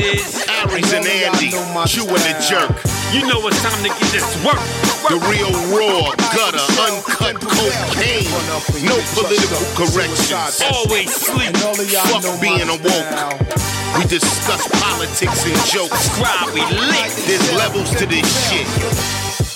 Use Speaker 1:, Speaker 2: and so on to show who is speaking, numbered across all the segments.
Speaker 1: It is.
Speaker 2: Aries and Andy. Chewing the jerk.
Speaker 1: You know it's time to get this work.
Speaker 2: The real raw, gutter, uncut cocaine. No political corrections.
Speaker 1: Always sleep.
Speaker 2: Fuck being awoke. We discuss politics and jokes.
Speaker 1: Cry, we lit.
Speaker 2: There's levels to this shit.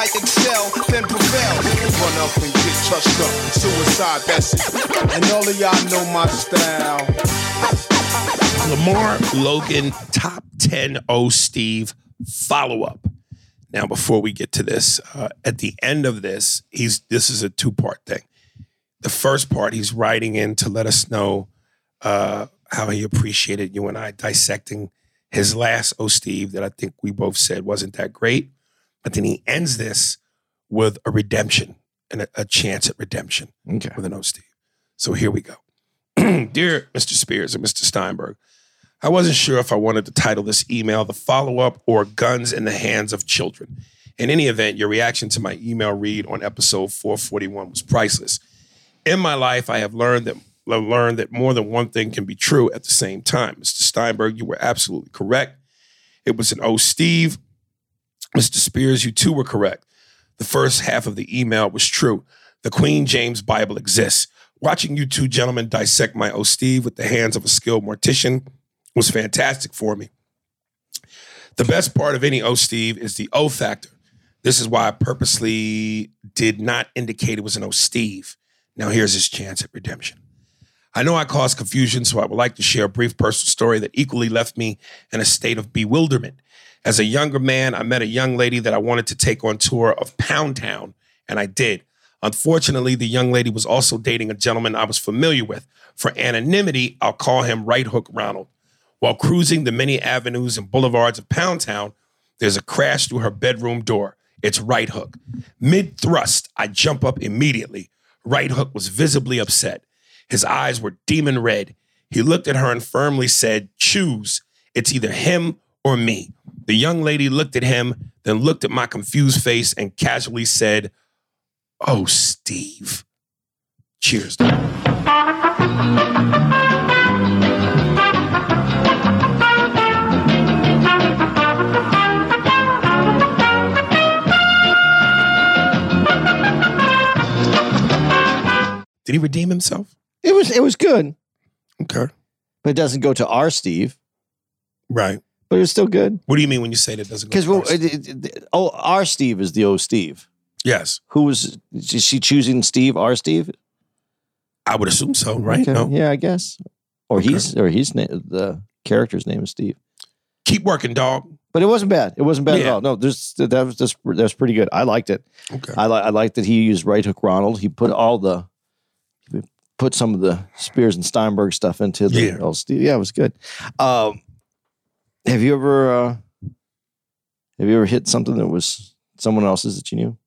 Speaker 3: I excel, then prevail. Run up and get touched up, suicide, that's it. And all of y'all know my style.
Speaker 4: Lamar Logan top 10 O Steve follow up. Now, before we get to this, uh, at the end of this, he's this is a two part thing. The first part, he's writing in to let us know uh, how he appreciated you and I dissecting his last O Steve that I think we both said wasn't that great. But then he ends this with a redemption and a, a chance at redemption
Speaker 5: Okay.
Speaker 4: with an O Steve. So here we go. Dear Mr. Spears and Mr. Steinberg, I wasn't sure if I wanted to title this email the follow up or Guns in the Hands of Children. In any event, your reaction to my email read on episode 441 was priceless. In my life, I have learned that learned that more than one thing can be true at the same time. Mr. Steinberg, you were absolutely correct. It was an O Steve. Mr. Spears, you too were correct. The first half of the email was true. The Queen James Bible exists. Watching you two gentlemen dissect my O Steve with the hands of a skilled mortician was fantastic for me. The best part of any O Steve is the O factor. This is why I purposely did not indicate it was an O Steve. Now here's his chance at redemption. I know I caused confusion, so I would like to share a brief personal story that equally left me in a state of bewilderment. As a younger man, I met a young lady that I wanted to take on tour of Pound Town, and I did. Unfortunately, the young lady was also dating a gentleman I was familiar with. For anonymity, I'll call him Right Hook Ronald. While cruising the many avenues and boulevards of Pound Town, there's a crash through her bedroom door. It's Right Hook. Mid thrust, I jump up immediately. Right Hook was visibly upset. His eyes were demon red. He looked at her and firmly said, Choose. It's either him or me. The young lady looked at him, then looked at my confused face and casually said, Oh, Steve. Cheers. Did he redeem himself?
Speaker 5: It was it was good,
Speaker 4: Okay.
Speaker 5: but it doesn't go to our Steve.
Speaker 4: Right.
Speaker 5: But it was still good
Speaker 4: What do you mean when you say that doesn't go
Speaker 5: because well, oh, our Steve is the O Steve.
Speaker 4: Yes,
Speaker 5: Who was is she choosing? Steve, our Steve,
Speaker 4: I would assume so, right?
Speaker 5: Okay,
Speaker 4: No.
Speaker 5: Yeah, I guess. Or
Speaker 4: Okay.
Speaker 5: he's or he's na- the character's name is Steve.
Speaker 4: Keep working, dog.
Speaker 5: But it wasn't bad. It wasn't bad at all. No, there's that was just that was pretty good. I liked it.
Speaker 4: Okay.
Speaker 5: I like I like that he used right hook Ronald. He put all the put some of the Spears and Steinberg stuff into the
Speaker 4: Yeah.
Speaker 5: oh, Steve. Yeah, it was good. Um, have you ever uh, have you ever hit something that was someone else's that you knew?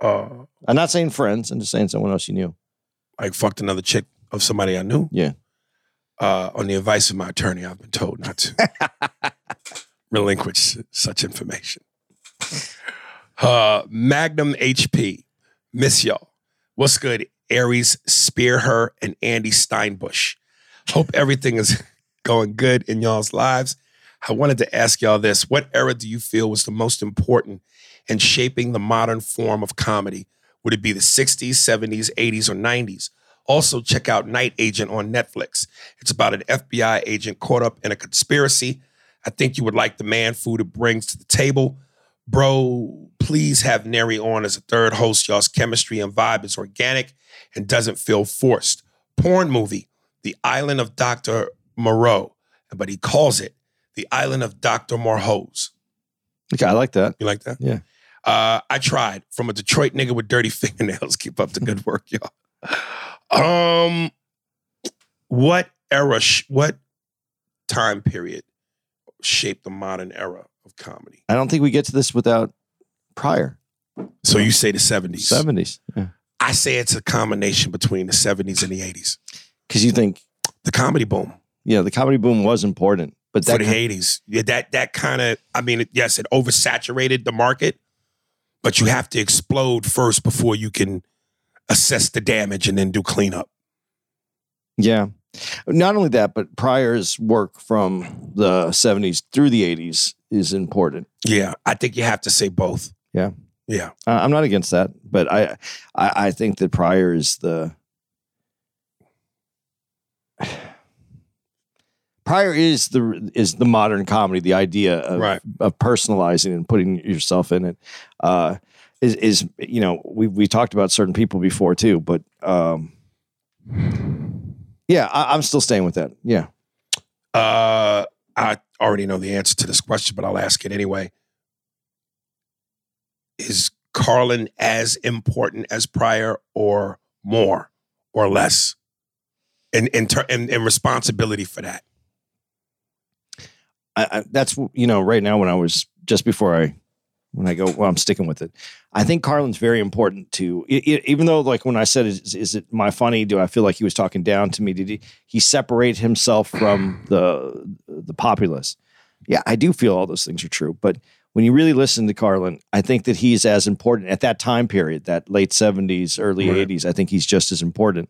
Speaker 4: Uh,
Speaker 5: I'm not saying friends. I'm just saying someone else you knew.
Speaker 4: like fucked another chick of somebody I knew.
Speaker 5: Yeah.
Speaker 4: Uh, on the advice of my attorney, I've been told not to relinquish such information. Uh, Magnum HP, miss y'all. What's good, Aries, Spear Her, and Andy Steinbush? Hope everything is going good in y'all's lives. I wanted to ask y'all this: What era do you feel was the most important in shaping the modern form of comedy? Would it be the 60s, 70s, 80s, or 90s? Also, check out Night Agent on Netflix. It's about an FBI agent caught up in a conspiracy. I think you would like the man food it brings to the table. Bro, please have Neri on as a third host. Y'all's chemistry and vibe is organic and doesn't feel forced. Porn movie, The Island of Dr. Moreau, but he calls it The Island of Dr. Morhose.
Speaker 5: Okay, I like that.
Speaker 4: You like that?
Speaker 5: Yeah.
Speaker 4: Uh, I tried from a Detroit nigga with dirty fingernails. Keep up the good work, y'all. Um, what era, sh- what time period shaped the modern era of comedy?
Speaker 5: I don't think we get to this without prior
Speaker 4: So you say the 70s.
Speaker 5: seventies. Yeah.
Speaker 4: I say it's a combination between the 70s and the 80s.
Speaker 5: Because you think,
Speaker 4: The comedy boom
Speaker 5: yeah, the comedy boom was important, but
Speaker 4: for
Speaker 5: that
Speaker 4: the
Speaker 5: kind-
Speaker 4: 80s. Yeah, that that kind of, I mean, yes, it oversaturated the market, but you have to explode first before you can assess the damage and then do cleanup.
Speaker 5: Yeah. Not only that, but Pryor's work from the 70s through the 80s is important.
Speaker 4: Yeah, I think you have to say both.
Speaker 5: Yeah.
Speaker 4: Yeah.
Speaker 5: Uh, I'm not against that, but I, I I think that Pryor is the Pryor is the is the modern comedy. The idea of,
Speaker 4: Right.
Speaker 5: of personalizing and putting yourself in it uh, is is you know we we talked about certain people before too, but um, yeah, I, I'm still staying with that. Yeah,
Speaker 4: Uh, I already know the answer to this question, but I'll ask it anyway. Is Carlin as important as Pryor or more or less in, in, ter- in, in responsibility for that?
Speaker 5: I, I, that's you know right now when I was just before I when I go well I'm sticking with it. I think Carlin's very important to e- e- even though like when I said is, is it my funny? Do I feel like he was talking down to me? Did he he separate himself from the the populace? Yeah, I do feel all those things are true, but when you really listen to Carlin, I think that he's as important at that time period, that late seventies, early
Speaker 4: Right.
Speaker 5: eighties. I think he's just as important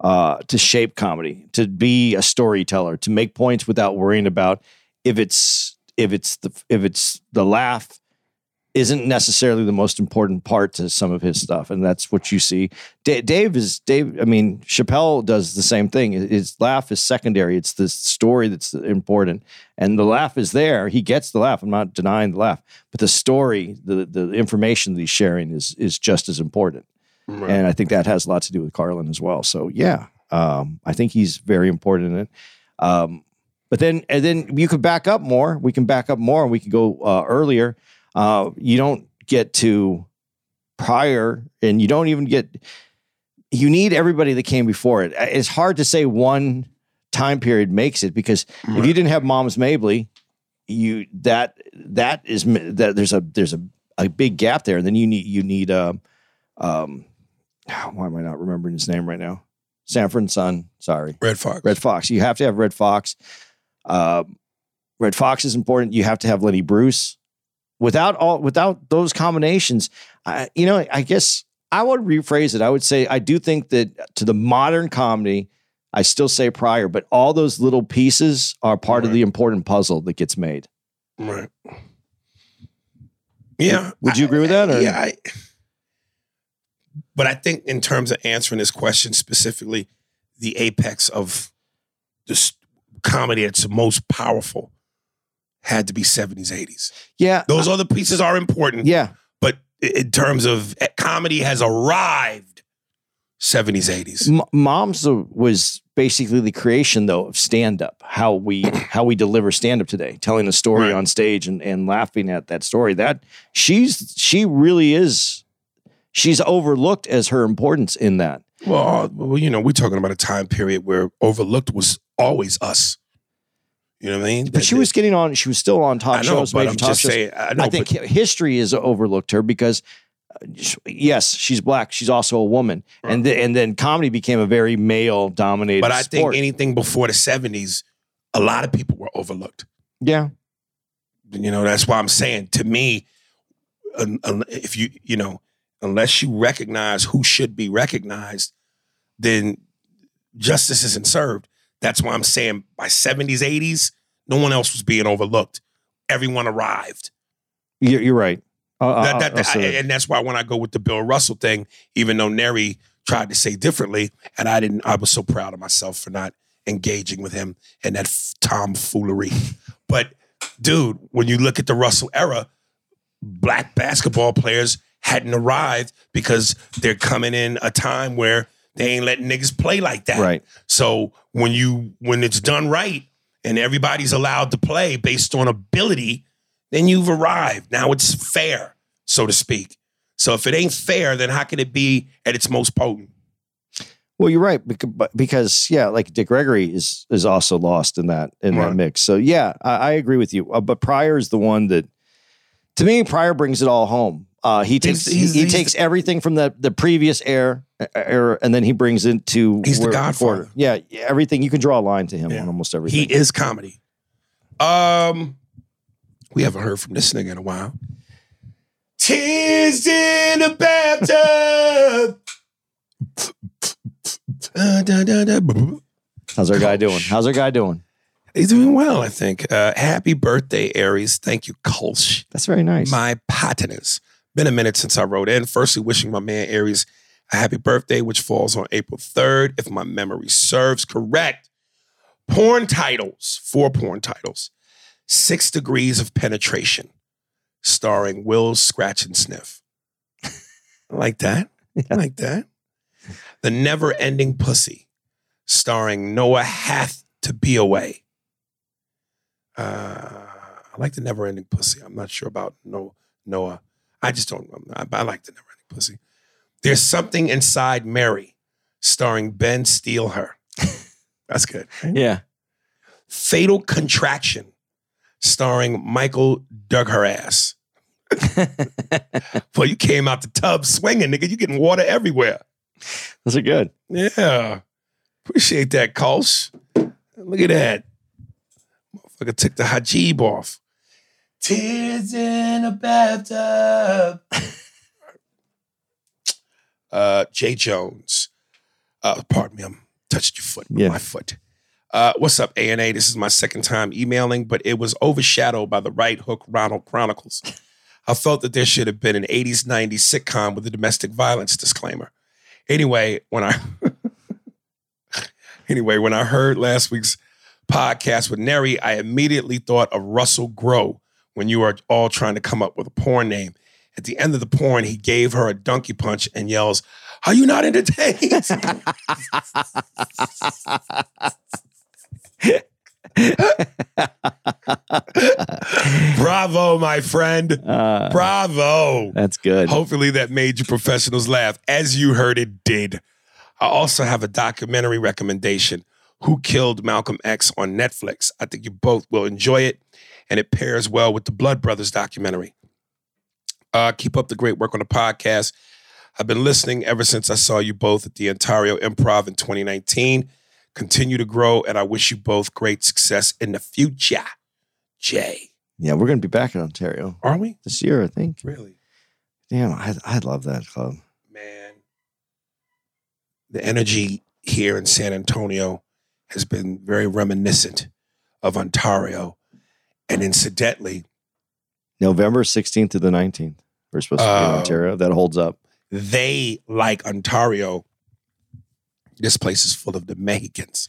Speaker 5: uh, to shape comedy, to be a storyteller, to make points without worrying about if it's if it's the if it's the laugh isn't necessarily the most important part to some of his stuff, and that's what you see. Da- Dave is Dave. I mean, Chappelle does the same thing. His laugh is secondary. It's the story that's important, and the laugh is there. He gets the laugh. I'm not denying the laugh, but the story, the the information that he's sharing is is just as important. And I think that has a lot to do with Carlin as well. So yeah, um, I think he's very important in it. Um, but then and then you could back up more. We can back up more, and we can go uh, earlier. Uh, you don't get to Pryor, and you don't even get. You need everybody that came before it. It's hard to say one time period makes it because if you didn't have Moms Mabley, you that that is that there's a there's a, a big gap there. And then you need you need um um why am I not remembering his name right now? Sanford and Son. Sorry.
Speaker 4: Redd Foxx.
Speaker 5: Redd Foxx. You have to have Redd Foxx. Um, Redd Foxx is important. You have to have Lenny Bruce. Without all, without those combinations, I, you know, I guess I would rephrase it. I would say I do think that to the modern comedy, I still say Pryor, but all those little pieces are part of the important puzzle that gets made.
Speaker 4: Right. Yeah.
Speaker 5: Would you agree with that, or-
Speaker 4: yeah. I, but I think in terms of answering this question specifically, the apex of this comedy that's the most powerful had to be 70s, 80s.
Speaker 5: Yeah,
Speaker 4: Those other pieces are important.
Speaker 5: yeah,
Speaker 4: But in terms of eh, comedy has arrived 70s, 80s.
Speaker 5: M- Moms was basically the creation though of stand up. How we how we deliver stand up today, telling a story
Speaker 4: Right.
Speaker 5: on stage and, and laughing at that story. That she's she really is she's overlooked as her importance in that.
Speaker 4: Well, uh, well, you know, we're talking about a time period where overlooked was always us. You know what I mean?
Speaker 5: But she was getting on. She was still on talk
Speaker 4: I know,
Speaker 5: shows,
Speaker 4: but
Speaker 5: major
Speaker 4: I'm just
Speaker 5: shows.
Speaker 4: saying. I know,
Speaker 5: I think
Speaker 4: but,
Speaker 5: history has overlooked her because, uh, yes, she's black. She's also a woman, and th- and then comedy became a very male dominated.
Speaker 4: but I think anything before the 70s, a lot of people were overlooked.
Speaker 5: yeah,
Speaker 4: You know, that's why I'm saying to me, if you, you know, unless you recognize who should be recognized, then justice isn't served. That's why I'm saying by 70s, 80s, no one else was being overlooked. Everyone arrived.
Speaker 5: you're, you're right. Uh,
Speaker 4: That, that, that- I- and that's why when I go with the Bill Russell thing, even though Neri tried to say differently, and I didn't, I was so proud of myself for not engaging with him and that f- tomfoolery. but dude, when you look at the Russell era, black basketball players hadn't arrived because they're coming in a time where they ain't letting niggas play like that.
Speaker 5: Right.
Speaker 4: So when you when it's done right and everybody's allowed to play based on ability, then you've arrived. Now it's fair, so to speak. So if it ain't fair, then how can it be at its most potent?
Speaker 5: Well, you're right because, because yeah, like Dick Gregory is is also lost in that in
Speaker 4: Right.
Speaker 5: that mix. So yeah, I, I agree with you. Uh, but Pryor is the one that, to me, Pryor brings it all home. Uh, he takes
Speaker 4: he's-
Speaker 5: he, he
Speaker 4: he's
Speaker 5: takes everything from the the previous era, era, and then he brings it to
Speaker 4: He's the Godfather.
Speaker 5: Yeah, everything you can draw a line to him
Speaker 4: Yeah.
Speaker 5: on almost everything.
Speaker 4: He is comedy. Um, we haven't heard from this nigga in a while. Tears in a bathtub.
Speaker 5: How's our guy doing? How's our guy doing?
Speaker 4: He's doing well, I think. Uh, happy birthday, Aries. Thank you, Kolsch.
Speaker 5: That's very nice.
Speaker 4: My partners. Been a minute since I wrote in. Firstly, wishing my man Aries a happy birthday, which falls on April 3rd, if my memory serves correct. Porn titles, four porn titles. Six Degrees of Penetration, starring Will Scratch and Sniff. I like that. I like that. The Never Ending Pussy, starring Noah Hath to Be Away. Uh, I like the Never Ending Pussy. I'm not sure about no Noah. I just don't. I, I like the Never Ending Pussy. There's something inside Mary, starring Ben Steele. Her. That's good.
Speaker 5: yeah.
Speaker 4: Fatal Contraction, starring Michael Dug Her Ass. Well, you came out the tub swinging, nigga. You getting water everywhere.
Speaker 5: Those are good.
Speaker 4: Yeah. Appreciate that, Coles. Look at that. Motherfucker took the hajib off. Tears in a bathtub. uh, Jay Jones. Uh, pardon me, I'm touching your foot
Speaker 5: Yeah.
Speaker 4: my foot. Uh, what's up, A&A? This is my second time emailing, but it was overshadowed by the Right Hook Ronald Chronicles. I felt that there should have been an 80s, 90s sitcom with a domestic violence disclaimer. Anyway, when I anyway, when I heard last week's podcast with Neri, I immediately thought of Russell Crowe when you are all trying to come up with a porn name. At the end of the porn, he gave her a donkey punch and yells, Are you not entertained? Bravo, my friend.
Speaker 5: Uh,
Speaker 4: Bravo.
Speaker 5: that's good.
Speaker 4: Hopefully that made you professionals laugh. As you heard, it did. I also have a documentary recommendation Who Killed Malcolm X on Netflix. I think you both will enjoy it, and it pairs well with the Blood Brothers documentary. Uh, keep up the great work on the podcast. I've been listening ever since I saw you both at the Ontario Improv in 2019. Continue to grow, and I wish you both great success in the future. Jay.
Speaker 5: Yeah, we're going to be back in Ontario
Speaker 4: Are we?
Speaker 5: this year, I think.
Speaker 4: Really?
Speaker 5: Damn, I I love that club.
Speaker 4: man, the energy here in San Antonio has been very reminiscent of Ontario. And incidentally,
Speaker 5: November 16th to the 19th. We're supposed to be in
Speaker 4: Oh.
Speaker 5: Ontario. That holds up.
Speaker 4: they like Ontario. This place is full of the Mexicans.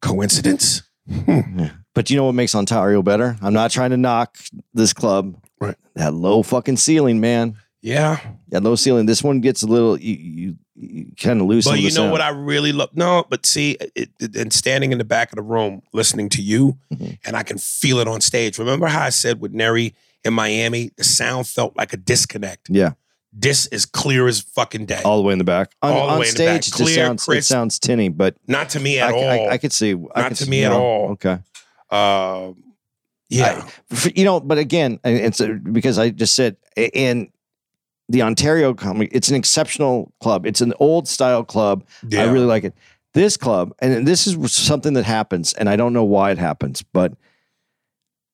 Speaker 4: Coincidence? Hmm.
Speaker 5: But you know what makes Ontario better? I'm not trying to knock this club.
Speaker 4: Right.
Speaker 5: That low fucking ceiling, man.
Speaker 4: Yeah.
Speaker 5: That low ceiling. This one gets a little, you, you kind of lose
Speaker 4: But you know what I really love? No, but see, it, it- and standing in the back of the room listening to you,
Speaker 5: Mhm.
Speaker 4: and I can feel it on stage. Remember how I said with Neri in Miami, the sound felt like a disconnect.
Speaker 5: Yeah.
Speaker 4: This is clear as fucking day.
Speaker 5: All the way in the back. On,
Speaker 4: All the
Speaker 5: on
Speaker 4: way in the
Speaker 5: stage,
Speaker 4: back. Clear,
Speaker 5: sounds, it sounds tinny, but
Speaker 4: Not to me
Speaker 5: I,
Speaker 4: at
Speaker 5: I,
Speaker 4: all.
Speaker 5: I, could see. I
Speaker 4: Not
Speaker 5: could
Speaker 4: to
Speaker 5: see-
Speaker 4: me at all.
Speaker 5: Okay.
Speaker 4: Um, yeah.
Speaker 5: F- you know, but again, it's uh, because I just said, and the Ontario comedy, it's an exceptional club. It's an old style club.
Speaker 4: yeah.
Speaker 5: I really like it. This club, and this is something that happens, and I don't know why it happens, but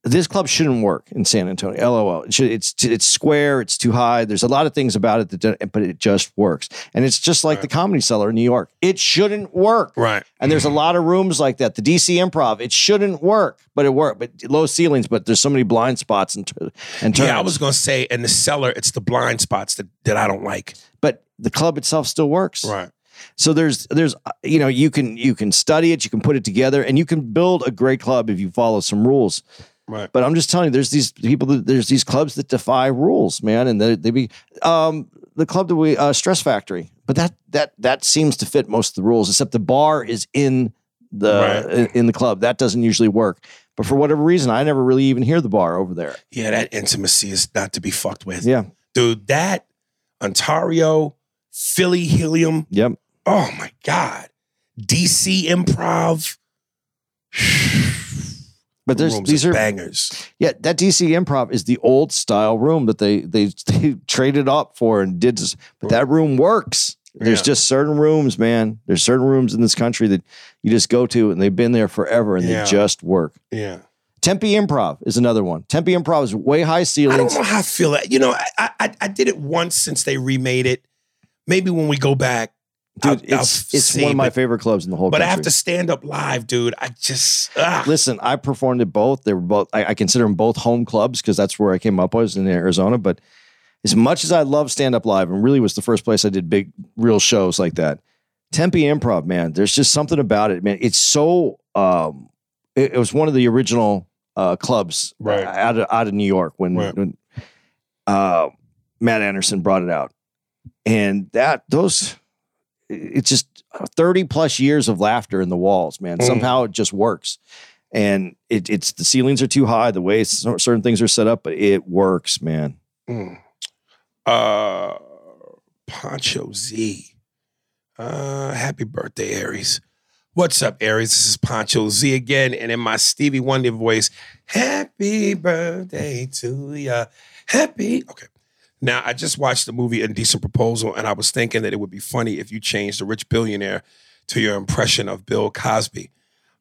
Speaker 5: this club shouldn't work in San Antonio. LOL. It should, it's it's square. It's too high. There's a lot of things about it that, don't, but it just works. And it's just like the Comedy Cellar in New York. It shouldn't work.
Speaker 4: Right.
Speaker 5: And there's a mm-hmm. lot of rooms like that. The DC Improv. It shouldn't work, but it worked. But low ceilings. But there's so many blind spots and and turns.
Speaker 4: Yeah, I was gonna say in the cellar, it's the blind spots that, that I don't like.
Speaker 5: but the club itself still works.
Speaker 4: Right.
Speaker 5: So there's there's you know you can you can study it, you can put it together, and you can build a great club if you follow some rules.
Speaker 4: Right.
Speaker 5: But I'm just telling you, there's these people, that, there's these clubs that defy rules, man, and they, they be um, the club that we uh, Stress Factory. But that that that seems to fit most of the rules, except the bar is in the
Speaker 4: Right.
Speaker 5: in, in the club. That doesn't usually work. But for whatever reason, I never really even hear the bar over there.
Speaker 4: Yeah, that intimacy is not to be fucked with.
Speaker 5: Yeah.
Speaker 4: Dude, that Ontario, Philly Helium.
Speaker 5: Yep.
Speaker 4: Oh my God. DC improv.
Speaker 5: But there's these are
Speaker 4: bangers.
Speaker 5: Yeah, that DC Improv is the old style room that they they they traded up for and did this, but that room works. There's
Speaker 4: Yeah.
Speaker 5: just certain rooms, man. There's certain rooms in this country that you just go to and they've been there forever and
Speaker 4: Yeah.
Speaker 5: they just work.
Speaker 4: Yeah.
Speaker 5: Tempe Improv is another one. Tempe Improv is way high ceilings.
Speaker 4: I don't know how I feel. that- You know, I, I I did it once since they remade it. Maybe when we go back,
Speaker 5: Dude,
Speaker 4: I'll- I'll
Speaker 5: it's it's
Speaker 4: see,
Speaker 5: one of my
Speaker 4: but-
Speaker 5: favorite clubs in the whole
Speaker 4: But
Speaker 5: country.
Speaker 4: after stand up live, dude, I just ah.
Speaker 5: Listen, I performed at both. They were both. I, I consider them both home clubs because that's where I came up I was in Arizona. But as much as I love stand up live, and really was the first place I did big, real shows like that. Tempe Improv, man. There's just something about it, man. It's so. Um, it, it was one of the original uh, clubs
Speaker 4: Right.
Speaker 5: out of out of New York when
Speaker 4: Right.
Speaker 5: when uh, Matt Anderson brought it out, and that those. It's just 30 plus years of laughter in the walls, man.
Speaker 4: Mm.
Speaker 5: Somehow it just works. And it, it's the ceilings are too high, the way certain things are set up, but it works, man.
Speaker 4: Mm. Uh, Poncho Z. Uh, happy birthday, Aries. What's up, Aries? This is Poncho Z again, and in my Stevie Wonder voice, happy birthday to ya. Happy. Okay. Now, I just watched the movie Indecent Proposal, and I was thinking that it would be funny if you changed the rich billionaire to your impression of Bill Cosby,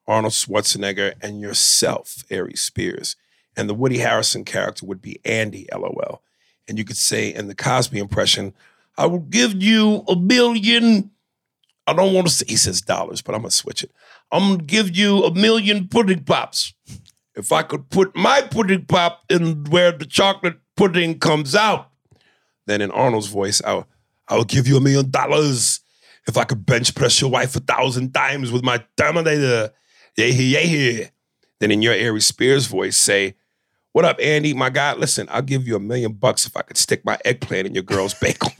Speaker 4: Arnold Schwarzenegger, and yourself, Aries Spears. And the Woody Harrelson character would be Andy, LOL. And you could say in the Cosby impression, I will give you a billion. I don't want to say, he says dollars, but I'm going to switch it. I'm going to give you a million pudding pops. If I could put my pudding pop in where the chocolate pudding comes out, then in Arnold's voice, I'll, I'll give you a million dollars if I could bench press your wife a thousand times with my Terminator. Yeah, yeah, yeah. Then in your Aries Spears voice, say, What up, Andy? My God, listen, I'll give you a million bucks if I could stick my eggplant in your girl's bagel.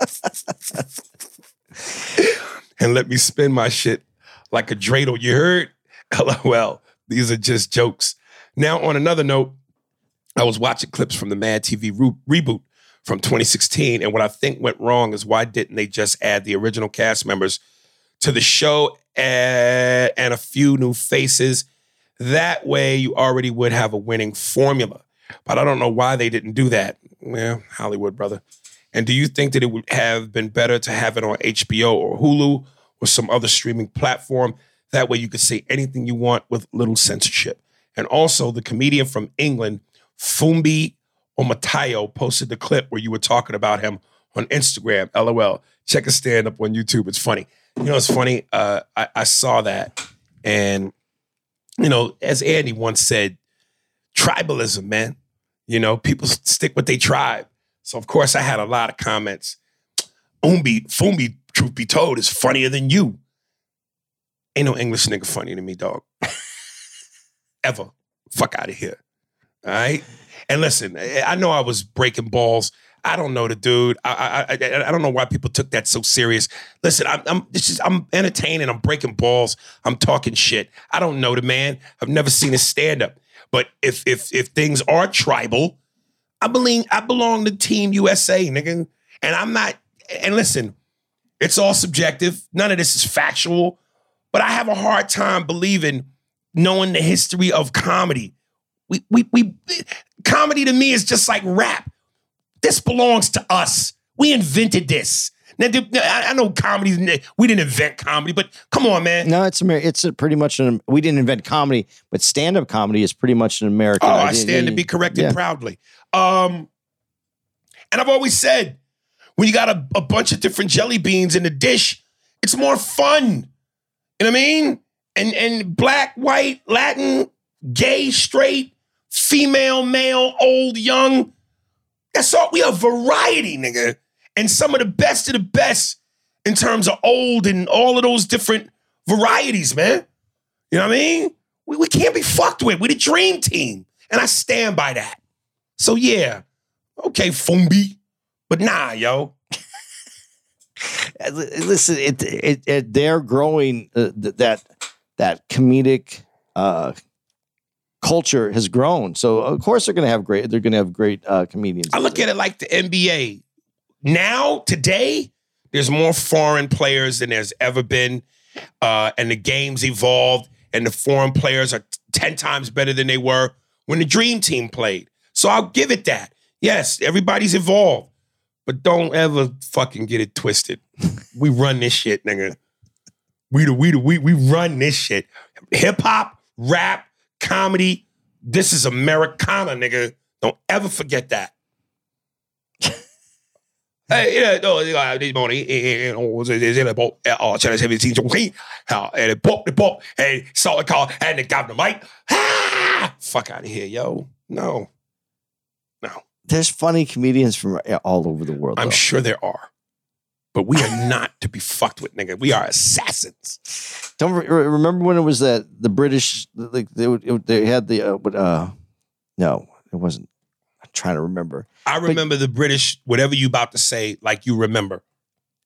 Speaker 4: and let me spin my shit like a dreidel. You heard? LOL. These are just jokes. Now, on another note, I was watching clips from the Mad TV re- reboot from 2016, and what I think went wrong is why didn't they just add the original cast members to the show and, and a few new faces? That way, you already would have a winning formula. But I don't know why they didn't do that. Well, Hollywood, brother. And do you think that it would have been better to have it on HBO or Hulu or some other streaming platform? That way you could say anything you want with little censorship. And also, the comedian from England, Fumbi Omatayo, posted the clip where you were talking about him on Instagram. LOL. Check his stand up on YouTube. It's funny. You know, it's funny. Uh, I, I saw that. And, you know, as Andy once said, tribalism, man. You know, people stick with their tribe. So of course I had a lot of comments. Umbi, Fumbi, truth be told, is funnier than you. Ain't no English nigga funny to me, dog. Ever. Fuck out of here. All right. And listen, I know I was breaking balls. I don't know the dude. I I I, I don't know why people took that so serious. Listen, I'm, I'm this is I'm entertaining. I'm breaking balls. I'm talking shit. I don't know the man. I've never seen his stand up. But if if if things are tribal, I believe I belong to Team USA, nigga. And I'm not. And listen, it's all subjective. None of this is factual. But I have a hard time believing, knowing the history of comedy. We we we comedy to me is just like rap. This belongs to us. We invented this. Now, I know comedy. We didn't invent comedy, but come on, man.
Speaker 5: No, it's it's a pretty much an. We didn't invent comedy, but stand up comedy is pretty much an American.
Speaker 4: Oh, I stand to be corrected
Speaker 5: Yeah.
Speaker 4: proudly. Um, and I've always said, when you got a, a bunch of different jelly beans in the dish, it's more fun. You know what I mean? And and black, white, Latin, gay, straight, female, male, old, young. That's all. We have variety, nigga. And some of the best of the best in terms of old and all of those different varieties, man. You know what I mean? We, we can't be fucked with. We're the dream team. And I stand by that. So yeah, okay, Fumbi. But nah, yo.
Speaker 5: Listen, it, it, it they're growing uh, th- that that comedic uh, culture has grown. So of course they're going to have great. They're going to have great uh, comedians.
Speaker 4: I look at it like the NBA. Now, today, there's more foreign players than there's ever been. Uh, and the game's evolved, and the foreign players are 10 times better than they were when the dream team played. So I'll give it that. Yes, everybody's evolved. But don't ever fucking get it twisted. we run this shit, nigga. We the we the we we run this shit. Hip hop, rap, comedy. This is Americana, nigga. Don't ever forget that. Hey, yeah, no, det er det morgen, og så det er på, og så er det 17 okay. Her er det på, det på, hey, så er det and the gamle Mike. Ah! Fuck out of here, yo. No. No.
Speaker 5: There's funny comedians from uh, all over the world.
Speaker 4: I'm
Speaker 5: though.
Speaker 4: sure there are. But we are not to be fucked with, nigga. We are assassins.
Speaker 5: Don't re- re- remember when it was that the British like they would, they had the uh, what, uh no it wasn't. I'm trying to remember.
Speaker 4: I remember the British, whatever you about to say, like you remember.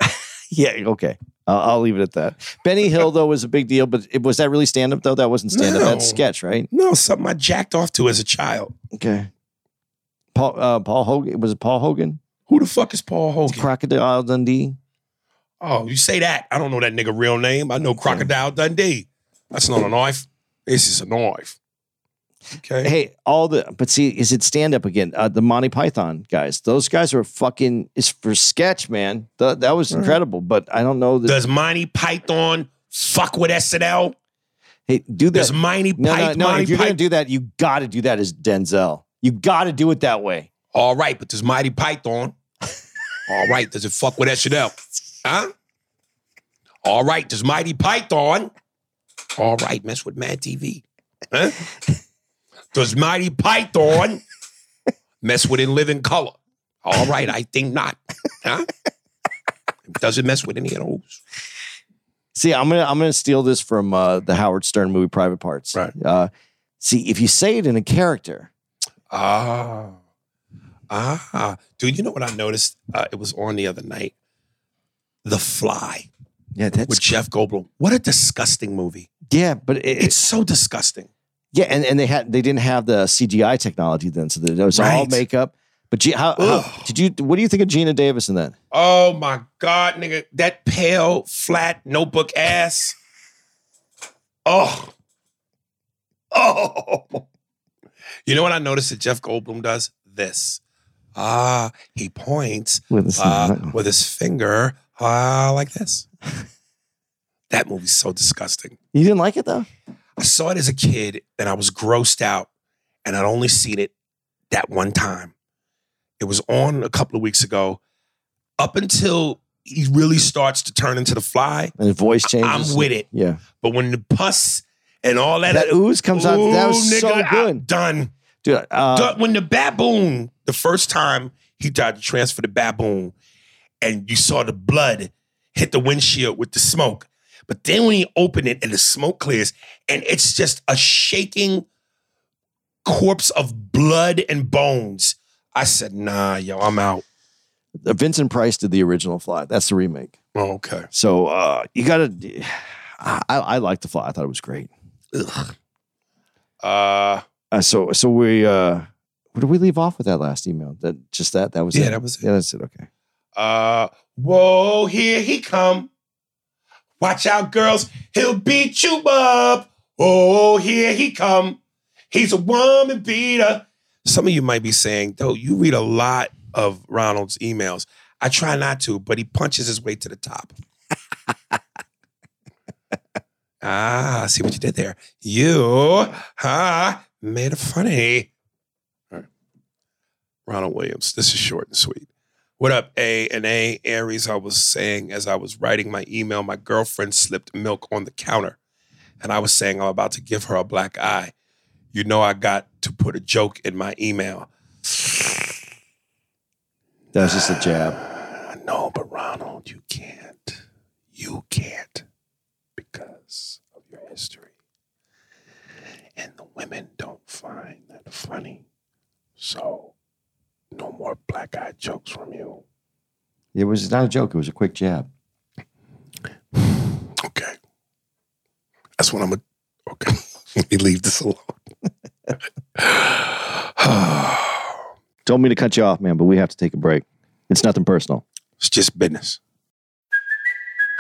Speaker 5: Yeah, okay. I'll, I'll leave it at that. Benny Hill though was a big deal, but it, was that really stand up though? That wasn't stand up.
Speaker 4: No.
Speaker 5: That's sketch, right?
Speaker 4: No, something I jacked off to as a child.
Speaker 5: Okay. Paul uh, Paul Hogan was it Paul Hogan?
Speaker 4: Who the fuck is Paul Hogan?
Speaker 5: Crocodile Dundee.
Speaker 4: Oh, you say that. I don't know that nigga real name. I know Crocodile Dundee. That's not a knife. This is a knife. Okay.
Speaker 5: Hey, all the but see, is it stand up again? Uh, the Monty Python guys, those guys are fucking. It's for sketch, man. Th- that was incredible, but I don't know that.
Speaker 4: Does Monty Python fuck with SNL?
Speaker 5: hey, do that.
Speaker 4: Does Monty
Speaker 5: no, no,
Speaker 4: Python?
Speaker 5: no.
Speaker 4: Monty
Speaker 5: If you're gonna do that, you got to do that as Denzel. You got to do it that way.
Speaker 4: All right, but does Mighty Python? All right, does it fuck with SNL? Huh? All right, does Mighty Python? All right, mess with Mad TV. Huh? Does Mighty Python mess with In Living Color? All right, I think not. Huh? Does it mess with any of those?
Speaker 5: See, I'm gonna I'm gonna steal this from uh, the Howard Stern movie Private Parts.
Speaker 4: Right.
Speaker 5: Uh, see, if you say it in a character,
Speaker 4: Ah. Ah. Dude, you know what I noticed? Uh, it was on the other night. The Fly
Speaker 5: yeah, that's
Speaker 4: with Jeff Goldblum. What a disgusting movie.
Speaker 5: yeah, but it,
Speaker 4: It's so disgusting.
Speaker 5: Yeah, and, and they had they didn't have the CGI technology then, so it was all makeup. But G, how, how did you? What do you think of Geena Davis in that?
Speaker 4: Oh my God, nigga. That pale, flat notebook ass. Oh. Oh. You know what I noticed that Jeff Goldblum does? This. Ah, he points
Speaker 5: With his-
Speaker 4: uh, with his finger ah, like this. That movie's so disgusting.
Speaker 5: You didn't like it though.
Speaker 4: I saw it as a kid and I was grossed out, and I'd only seen it that one time. It was on a couple of weeks ago. Up until he really starts to turn into the fly,
Speaker 5: And his voice changes.
Speaker 4: I'm with it.
Speaker 5: Yeah,
Speaker 4: but when the pus and all that,
Speaker 5: that ooze comes out. That was
Speaker 4: Ooh,
Speaker 5: so
Speaker 4: nigga, I'm
Speaker 5: good,
Speaker 4: done.
Speaker 5: Dude. Uh,
Speaker 4: When the baboon, the first time he tried to transfer the baboon, and you saw the blood hit the windshield with the smoke. But then when he opened it and the smoke clears, and it's just a shaking corpse of blood and bones. I said, nah, yo, I'm out.
Speaker 5: Vincent Price did the original Fly. That's the remake.
Speaker 4: Oh, okay.
Speaker 5: So uh, you got to. I, I like the Fly. I thought it was great.
Speaker 4: Ugh. Uh,
Speaker 5: Uh, so so we. Uh, where did we leave off with that last email? That just that that was
Speaker 4: Yeah,
Speaker 5: it?
Speaker 4: that was it.
Speaker 5: Yeah, that's it. Okay.
Speaker 4: Uh, whoa, here he come. Watch out, girls, he'll beat you up. Oh, here he come. He's a woman beater. Some of you might be saying, though, you read a lot of Ronald's emails. I try not to, but he punches his way to the top. ah, see what you did there. You, ha, made it funny. All right. Ronald Williams. This is short and sweet. What up, A and A Aries? I was saying as I was writing my email, my girlfriend slipped milk on the counter, and I was saying I'm about to give her a black eye. You know, I got to put a joke in my email.
Speaker 5: That was just a jab.
Speaker 4: I know, but Ronald, you can't. You can't because of your history. And the women don't find that funny. So, no more black eye jokes from you.
Speaker 5: It was not a joke. It was a quick jab.
Speaker 4: Okay. That's what I'm going to. Okay. Let me leave this alone.
Speaker 5: Told me to cut you off, man, but we have to take a break. It's nothing personal.
Speaker 4: It's just business.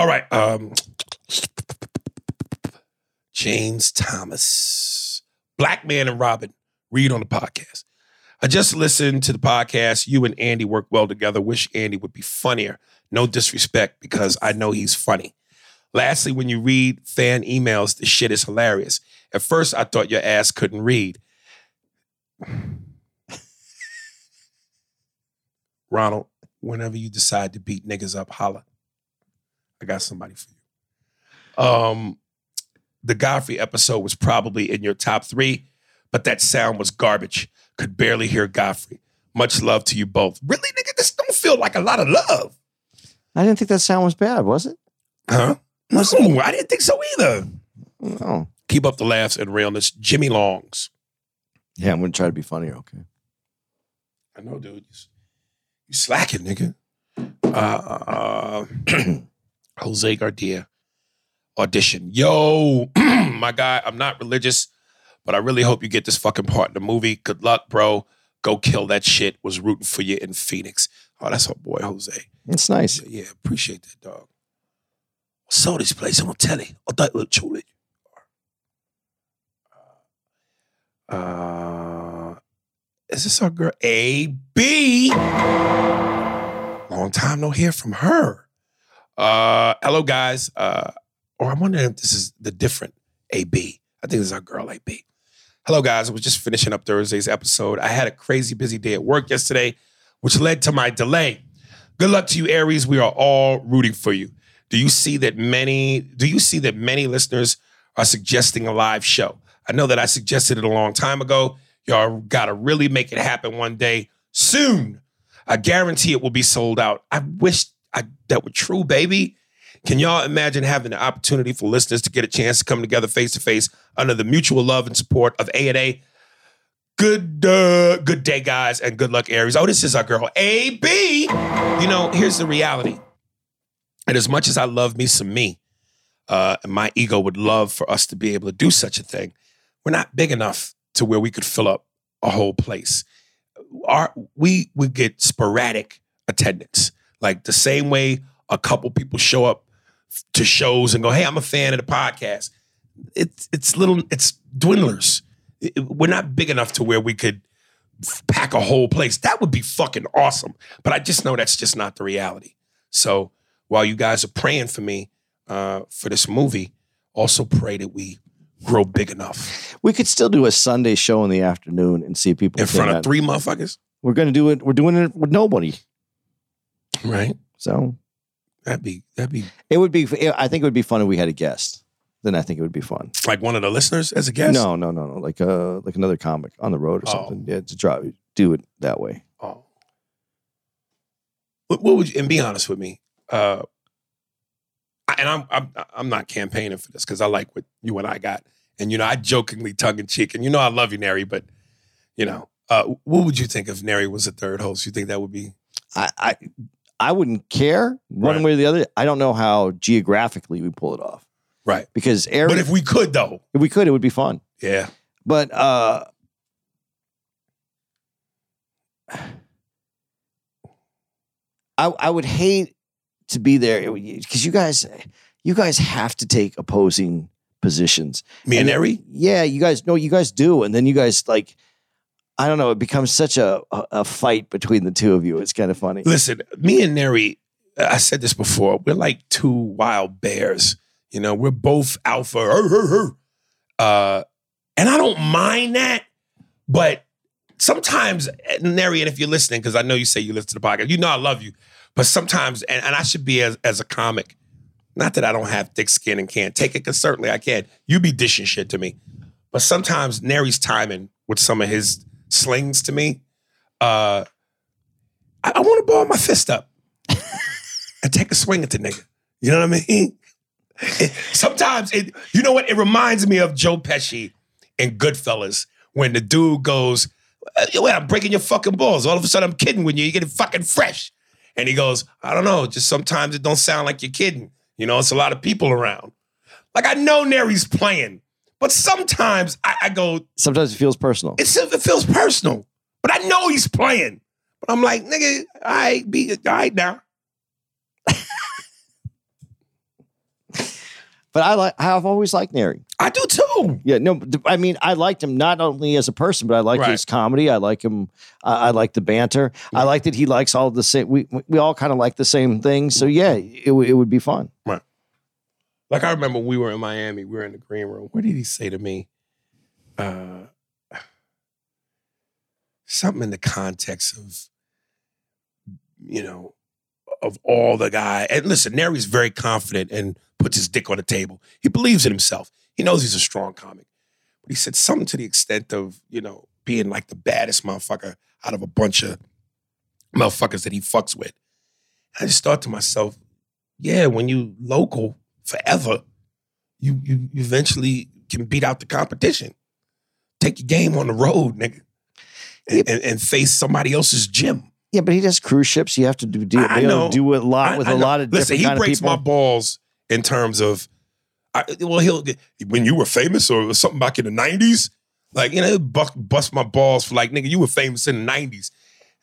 Speaker 4: All right. Um, James Thomas, Black Man and Robin, read on the podcast. I just listened to the podcast. You and Andy work well together. Wish Andy would be funnier. No disrespect, because I know he's funny. Lastly, when you read fan emails, the shit is hilarious. At first, I thought your ass couldn't read. Ronald, whenever you decide to beat niggas up, holla. I got somebody for you. Um, the Godfrey episode was probably in your top three, but that sound was garbage. Could barely hear Godfrey. Much love to you both. Really, nigga, this don't feel like a lot of love.
Speaker 5: I didn't think that sound was bad, was it?
Speaker 4: Huh? No, I didn't think so either.
Speaker 5: No.
Speaker 4: Keep up the laughs and realness. Jimmy Longs.
Speaker 5: Yeah, I'm gonna try to be funnier. Okay.
Speaker 4: I know, dude. You, slacking, nigga. Uh, uh, Jose Garcia audition. Yo, my guy, I'm not religious, but I really hope you get this fucking part in the movie. Good luck, bro. Go kill that shit. Was rooting for you in Phoenix. Oh, that's our boy Jose.
Speaker 5: It's nice.
Speaker 4: Yeah, appreciate that, dog. Saw this place on telly. I thought it looked truly. Uh, is this our girl? A B. Long time no hear from her. Uh, hello, guys. Uh, or I'm wondering if this is the different AB. I think this is our girl AB. Hello, guys. I was just finishing up Thursday's episode. I had a crazy busy day at work yesterday, which led to my delay. Good luck to you, Aries. We are all rooting for you. Do you see that many? Do you see that many listeners are suggesting a live show? I know that I suggested it a long time ago. Y'all got to really make it happen one day soon. I guarantee it will be sold out. I wish I, that were true, baby. Can y'all imagine having the opportunity for listeners to get a chance to come together face to face under the mutual love and support of A and A? Good, uh, good day, guys, and good luck, Aries. Oh, this is our girl, A B. You know, here's the reality. And as much as I love me some me, uh, my ego would love for us to be able to do such a thing, we're not big enough to where we could fill up a whole place. Our we would get sporadic attendance, like the same way a couple people show up to shows and go, "Hey, I'm a fan of the podcast." It's it's little it's dwindlers. It- it- we're not big enough to where we could pack a whole place. That would be fucking awesome. But I just know that's just not the reality. So while you guys are praying for me uh, for this movie, also pray that we grow big enough
Speaker 5: We could still do a Sunday show in the afternoon and see people
Speaker 4: in front of
Speaker 5: out.
Speaker 4: three motherfuckers,
Speaker 5: We're gonna do it. We're doing it with nobody.
Speaker 4: Right?
Speaker 5: So
Speaker 4: That'd be that'd be
Speaker 5: it would be. I think it would be fun if we had a guest. Then I think it would be fun.
Speaker 4: like one of the listeners as a guest.
Speaker 5: No, no, no, no. Like uh, like another comic on the road or
Speaker 4: Oh.
Speaker 5: something. Yeah, to drive, do it that way.
Speaker 4: Oh. What, what would you, and be honest with me, uh, I- and I'm I'm I'm not campaigning for this because I like what you and I got, and you know I jokingly tongue in cheek, and you know I love you, Neri, but you know, uh, what would you think if Neri was a third host? You think that would be
Speaker 5: I, I I wouldn't care one
Speaker 4: Right.
Speaker 5: way or the other. I don't know how geographically we pull it off
Speaker 4: Right.
Speaker 5: because air.
Speaker 4: But if we could though,
Speaker 5: if we could, it would be fun.
Speaker 4: yeah.
Speaker 5: But uh I I would hate to be there because you guys you guys have to take opposing positions.
Speaker 4: Me and
Speaker 5: And-
Speaker 4: Eri?
Speaker 5: Yeah, you guys know you guys do, and then you guys like I don't know. It becomes such a a, fight between the two of you. It's kind of funny.
Speaker 4: Listen, me and Neri, I said this before, we're like two wild bears. You know, we're both alpha. Uh, and I don't mind that, but sometimes, Neri, and if you're listening, because I know you say you listen to the podcast, you know I love you, but sometimes, and, and I should be as, as a comic, not that I don't have thick skin and can't take it, because certainly I can. You be dishing shit to me. But sometimes Neri's timing with some of his slings to me, uh, I, I want to ball my fist up and take a swing at the nigga. You know what I mean? It- sometimes it, you know what? It reminds me of Joe Pesci in Goodfellas when the dude goes, "Uh, "Well, I'm breaking your fucking balls." All of a sudden, I'm kidding when you you get it fucking fresh, and he goes, "I don't know. Just sometimes it don't sound like you're kidding. You know, it's a lot of people around. Like I know Neri's playing, but sometimes I, I go,
Speaker 5: Sometimes it feels personal.
Speaker 4: it's, it feels personal. But I know he's playing. But I'm like, nigga, I be all right now.
Speaker 5: But I like I've always liked Neri.
Speaker 4: I do too.
Speaker 5: Yeah, no, I mean, I liked him not only as a person, but I like
Speaker 4: Right.
Speaker 5: his comedy. I like him. I I like the banter. I like that he likes all the same. We we all kind of like the same things. So yeah, it, w- it would be fun.
Speaker 4: Like I remember we were in Miami, we were in the green room. What did he say to me? Uh something in the context of, you know, of all the guy. And listen, Neri's very confident and puts his dick on the table. He believes in himself. He knows he's a strong comic. But he said something to the extent of, you know, being like the baddest motherfucker out of a bunch of motherfuckers that he fucks with. I just thought to myself, yeah, when you local forever, you you eventually can beat out the competition. Take your game on the road, nigga. And, and, and face somebody else's gym.
Speaker 5: Yeah, but he does cruise ships. You have to do do,
Speaker 4: I- know.
Speaker 5: do a lot
Speaker 4: I-
Speaker 5: with
Speaker 4: I
Speaker 5: a
Speaker 4: know.
Speaker 5: lot of
Speaker 4: Listen,
Speaker 5: different
Speaker 4: he
Speaker 5: kind of
Speaker 4: breaks my balls in terms of, I, well, he'll when you were famous or something back in the nineties, like you know, bust, bust my balls for like nigga, you were famous in the nineties.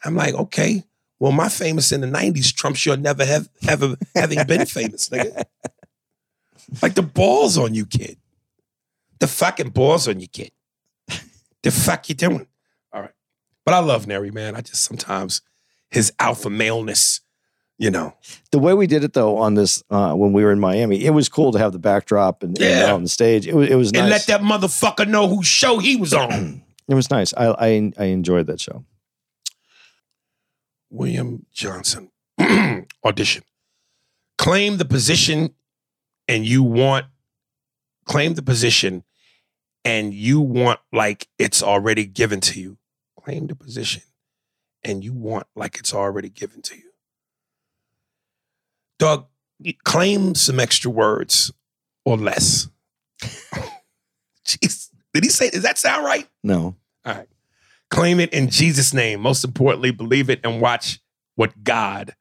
Speaker 4: I'm like, okay, well, my famous in the nineties trumps your never have ever having been famous, nigga. Like the balls on you, kid. The fucking balls on you, kid. The fuck you doing? All right, but I love Neri, man. I just sometimes his alpha maleness, you know.
Speaker 5: the way we did it though on this uh, when we were in Miami, it was cool to have the backdrop and, and
Speaker 4: Yeah.
Speaker 5: on the stage. It was it was
Speaker 4: and let that motherfucker know whose show he was on.
Speaker 5: it was nice. I, I I enjoyed that show.
Speaker 4: William Johnson audition. Claim the position and you want claim the position and you want like it's already given to you. Claim the position and you want like it's already given to you. Doug, claim some extra words or less. Jeez. Did he say, does that sound right?
Speaker 5: No,
Speaker 4: All right. Claim it in Jesus' name. Most importantly, believe it and watch what God,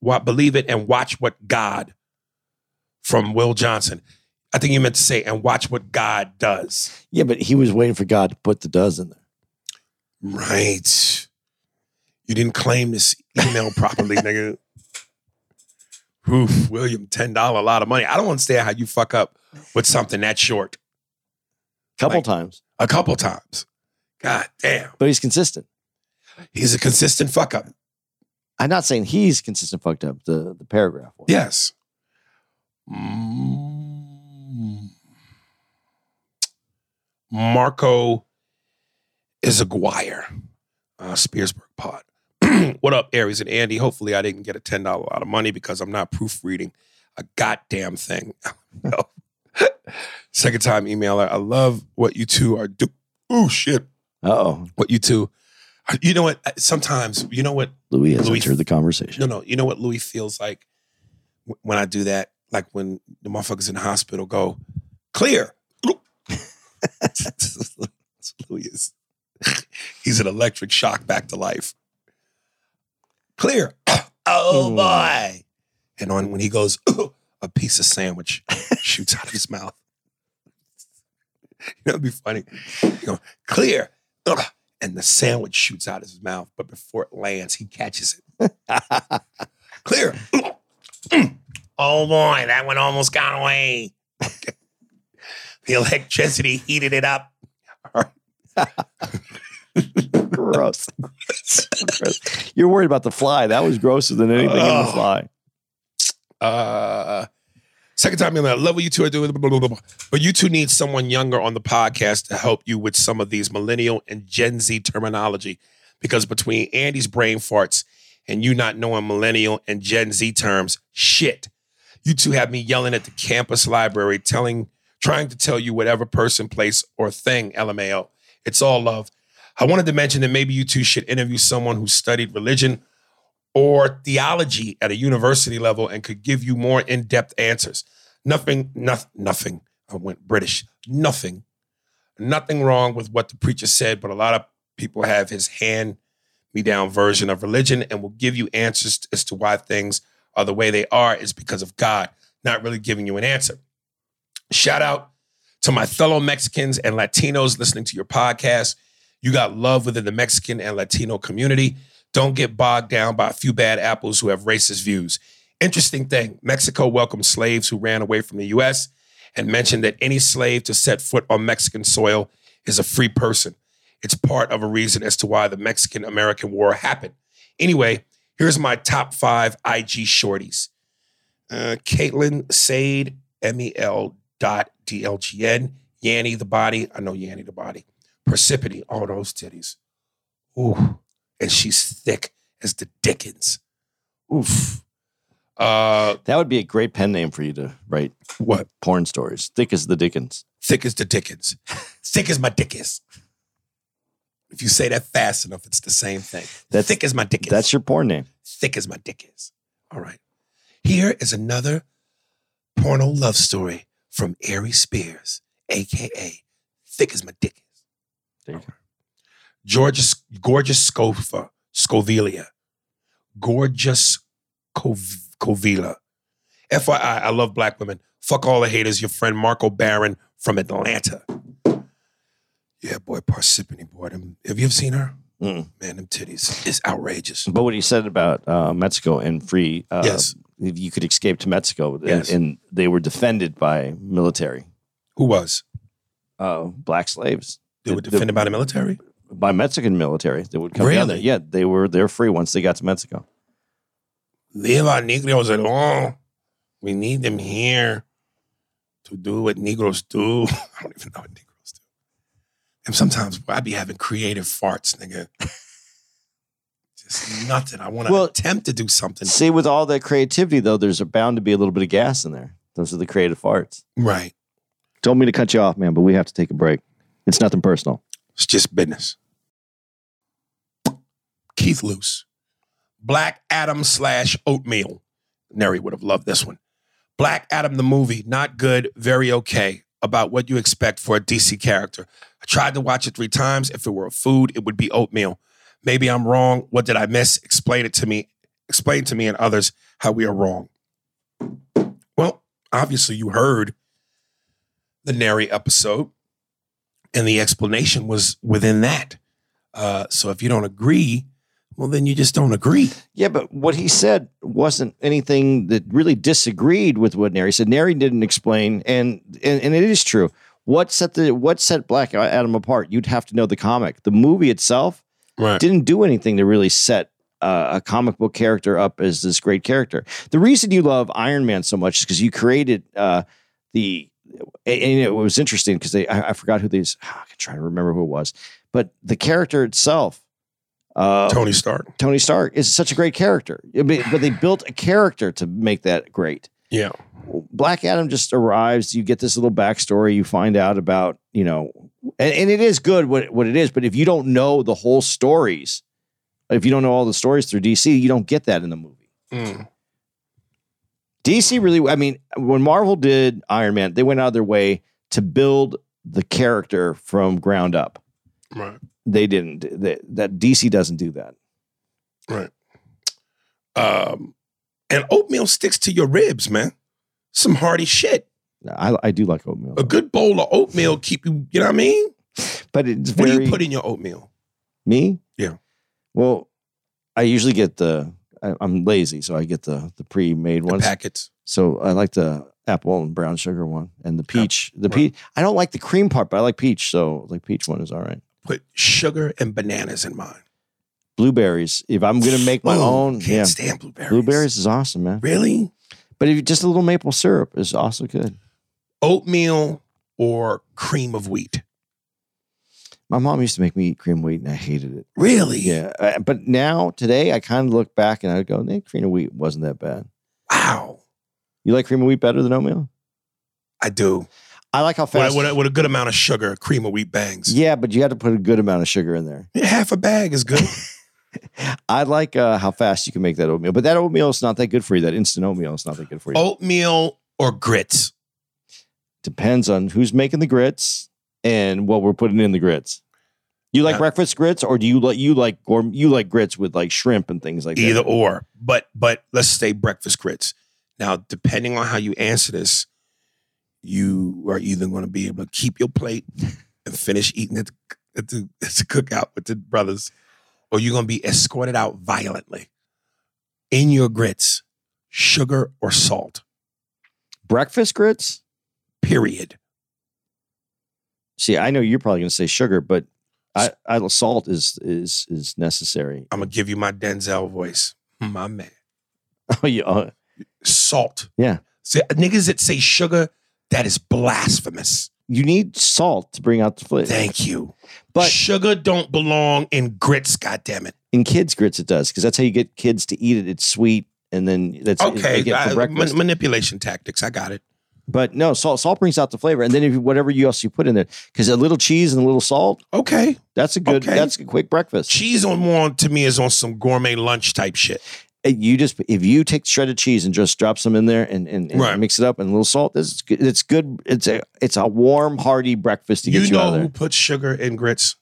Speaker 4: what believe it and watch what God from Will Johnson. I think you meant to say, and watch what God does.
Speaker 5: yeah, but he was waiting for God to put the does in there.
Speaker 4: Right. You didn't claim this email properly, nigga. Oof, William, $10, a lot of money. I don't understand how you fuck up with something that short A
Speaker 5: couple
Speaker 4: Like-
Speaker 5: times,
Speaker 4: a couple times. God damn.
Speaker 5: but he's consistent.
Speaker 4: He's a consistent fuck up.
Speaker 5: I'm not saying he's consistent fucked up. The the paragraph. was.
Speaker 4: Yes. Mm. Marco Izaguirre, uh, SpearsBerg Pod. what up, Aries and Andy? Hopefully, I didn't get a $10 lot of money because I'm not proofreading a goddamn thing. Second time emailer. I love what you two are doing. Oh, shit.
Speaker 5: Oh,
Speaker 4: What you two. You know what? Sometimes, you know what
Speaker 5: Louis has
Speaker 4: Louis-
Speaker 5: entered the conversation.
Speaker 4: no, no. You know what Louis feels like when I do that? Like when the motherfuckers in the hospital go, clear. Louis. He's an electric shock back to life. Clear. oh boy. And on when he goes, a piece of sandwich shoots out of his mouth. You know, it'd be funny. You know, clear. And the sandwich shoots out of his mouth, but before it lands, he catches it. clear. Oh boy, that one almost got away. the electricity heated it up.
Speaker 5: Gross. Gross. You're worried about the fly. That was grosser than anything in the fly.
Speaker 4: Uh, second time in that love what you two are doing, blah, blah, blah. but you two need someone younger on the podcast to help you with some of these millennial and Gen Z terminology. Because between Andy's brain farts and you not knowing millennial and Gen Z terms, shit. You two have me yelling at the campus library, telling, trying to tell you whatever person, place, or thing, LMAO. It's all love. I wanted to mention that maybe you two should interview someone who studied religion or theology at a university level and could give you more in-depth answers. Nothing, nothing, nothing. I went British. Nothing, nothing wrong with what the preacher said, but a lot of people have his hand me down version of religion and will give you answers as to why things are the way they are is because of God, not really giving you an answer. Shout out to my fellow Mexicans and Latinos listening to your podcast. You got love within the Mexican and Latino community. Don't get bogged down by a few bad apples who have racist views. Interesting thing Mexico welcomed slaves who ran away from the US and mentioned that any slave to set foot on Mexican soil is a free person. It's part of a reason as to why the Mexican American War happened. Anyway, here's my top five IG shorties uh, Caitlin Sade, M E L dot D L G N, Yanni the body. I know Yanni the body. Persephone, all those titties. Ooh. And she's thick as the Dickens. Oof. Uh,
Speaker 5: That would be a great pen name for you to write
Speaker 4: what?
Speaker 5: porn stories. Thick as the Dickens.
Speaker 4: Thick as the Dickens. Thick as my dick is. If you say that fast enough, it's the same thing.
Speaker 5: That's-
Speaker 4: thick as my dick is.
Speaker 5: That's your porn name.
Speaker 4: Thick as my dick is. All right. Here is another porno love story from Ari Spears, aka Thick as My Dick is.
Speaker 5: There you go.
Speaker 4: Gorgeous, gorgeous Scova, Scovilia. Gorgeous Cov- Covila. FYI, I love black women. Fuck all the haters. Your friend Marco Barron from Atlanta. Yeah, boy, Parsippany, boy. Have you ever seen her?
Speaker 5: Mm.
Speaker 4: Man, them titties is outrageous.
Speaker 5: But what he said about uh, Mexico and free, uh,
Speaker 4: Yes.
Speaker 5: if you could escape to Mexico, and,
Speaker 4: Yes.
Speaker 5: and they were defended by military,
Speaker 4: Who was?
Speaker 5: uh, black slaves.
Speaker 4: They were
Speaker 5: The- the-
Speaker 4: defended by the military?
Speaker 5: by Mexican military. They would come down there. Yeah, they were they're free once they got to Mexico.
Speaker 4: Leave our Negroes alone. We need them here to do what Negroes do. I don't even know what Negroes. And sometimes I'd be having creative farts, nigga. Just nothing. I want to
Speaker 5: Well,
Speaker 4: attempt to do something.
Speaker 5: See, with all that creativity though, there's bound to be a little bit of gas in there. Those are the creative farts.
Speaker 4: Right.
Speaker 5: Told me to cut you off, man, but we have to take a break. It's nothing personal.
Speaker 4: It's just business. Keith Luce. Black Adam slash oatmeal. Neri would have loved this one. Black Adam the movie, not good, very okay. About what you expect for a DC character. I tried to watch it three times. If it were a food, it would be oatmeal. Maybe I'm wrong. What did I miss? Explain it to me. Explain to me and others how we are wrong. Well, obviously you heard the Neri episode and the explanation was within that. Uh, so if you don't agree, well, then you just don't agree.
Speaker 5: Yeah, but what he said wasn't anything that really disagreed with what Neri said. Neri didn't explain, and and, and it is true. What set the what set Black Adam apart? You'd have to know the comic. The movie itself
Speaker 4: Right.
Speaker 5: didn't do anything to really set uh, a comic book character up as this great character. The reason you love Iron Man so much is because you created uh, the. And and it was interesting because they I, I forgot who these. I can try to remember who it was, but the character itself. Uh,
Speaker 4: Tony Stark.
Speaker 5: Tony Stark is such a great character, I mean, but they built a character to make that great.
Speaker 4: Yeah.
Speaker 5: Black Adam just arrives. You get this little backstory. You find out about you know, and, and it is good what what it is. But if you don't know the whole stories, if you don't know all the stories through DC, you don't get that in the movie.
Speaker 4: Mm.
Speaker 5: DC really, I mean, when Marvel did Iron Man, they went out of their way to build the character from ground up.
Speaker 4: Right.
Speaker 5: They didn't. They, that DC doesn't do that.
Speaker 4: Right. Um, and oatmeal sticks to your ribs, man. Some hearty shit.
Speaker 5: I, I do like oatmeal,
Speaker 4: A good bowl of oatmeal keep you. You know what I mean?
Speaker 5: but it's very, What
Speaker 4: do you put in your oatmeal?
Speaker 5: me.
Speaker 4: Yeah.
Speaker 5: Well, I usually get the. I, I'm lazy, so I get the the pre-made
Speaker 4: The
Speaker 5: ones.
Speaker 4: packets.
Speaker 5: So I like the apple and brown sugar one, and the peach. The
Speaker 4: right.
Speaker 5: peach. I don't like the cream part, but I like peach. So like peach one is all right.
Speaker 4: Put sugar and bananas in mine.
Speaker 5: Blueberries. If I'm gonna make my own,
Speaker 4: Can't
Speaker 5: yeah,
Speaker 4: stand blueberries.
Speaker 5: blueberries is awesome, man.
Speaker 4: Really?
Speaker 5: But if you just a little maple syrup is also good.
Speaker 4: Oatmeal or cream of wheat?
Speaker 5: My mom used to make me eat cream of wheat, and I hated it.
Speaker 4: Really?
Speaker 5: Yeah, uh, but now today I kind of look back and I go, "Hey, cream of wheat wasn't that bad."
Speaker 4: Wow.
Speaker 5: You like cream of wheat better than oatmeal?
Speaker 4: I do.
Speaker 5: I like how fast.
Speaker 4: with, a, with a good amount of sugar, cream of wheat bangs.
Speaker 5: yeah, but you have to put a good amount of sugar in there.
Speaker 4: Yeah, Half a bag is good.
Speaker 5: I like uh, how fast you can make that oatmeal, but that oatmeal is not that good for you. That instant oatmeal is not that good for you.
Speaker 4: Oatmeal or grits?
Speaker 5: Depends on who's making the grits and what we're putting in the grits. You like
Speaker 4: Yeah.
Speaker 5: breakfast grits, or do you like you like gourm you like grits with like shrimp and things like
Speaker 4: Either
Speaker 5: that?
Speaker 4: Either or. But but let's say breakfast grits. Now, depending on how you answer this, you are either going to be able to keep your plate and finish eating at the, at the, at the cookout with the brothers, or you're going to be escorted out violently. In your grits, sugar or salt.
Speaker 5: Breakfast grits.
Speaker 4: Period.
Speaker 5: See, I know you're probably going to say sugar, but I, I salt is is is necessary.
Speaker 4: I'm gonna give you my Denzel voice, my man.
Speaker 5: Oh yeah, uh,
Speaker 4: Salt.
Speaker 5: yeah.
Speaker 4: See, niggas that say sugar, that is blasphemous.
Speaker 5: You need salt to bring out the flavor.
Speaker 4: Thank you.
Speaker 5: But
Speaker 4: sugar don't belong in grits. God damn it.
Speaker 5: in kids grits, it does because that's how you get kids to eat it. It's sweet, and then that's
Speaker 4: Okay,
Speaker 5: they get it
Speaker 4: I- man- manipulation tactics. I got it.
Speaker 5: But no, salt salt brings out the flavor, and then if you, whatever you else you put in there, because a little cheese and a little salt,
Speaker 4: Okay,
Speaker 5: that's a good
Speaker 4: Okay.
Speaker 5: that's a quick breakfast.
Speaker 4: cheese on more to me is on some gourmet lunch type shit.
Speaker 5: You just if you take shredded cheese and just drop some in there and, and, and
Speaker 4: Right.
Speaker 5: mix it up and a little salt, this is good. It's good. It's a it's a warm, hearty breakfast to get
Speaker 4: You
Speaker 5: you, out
Speaker 4: know who puts sugar in grits?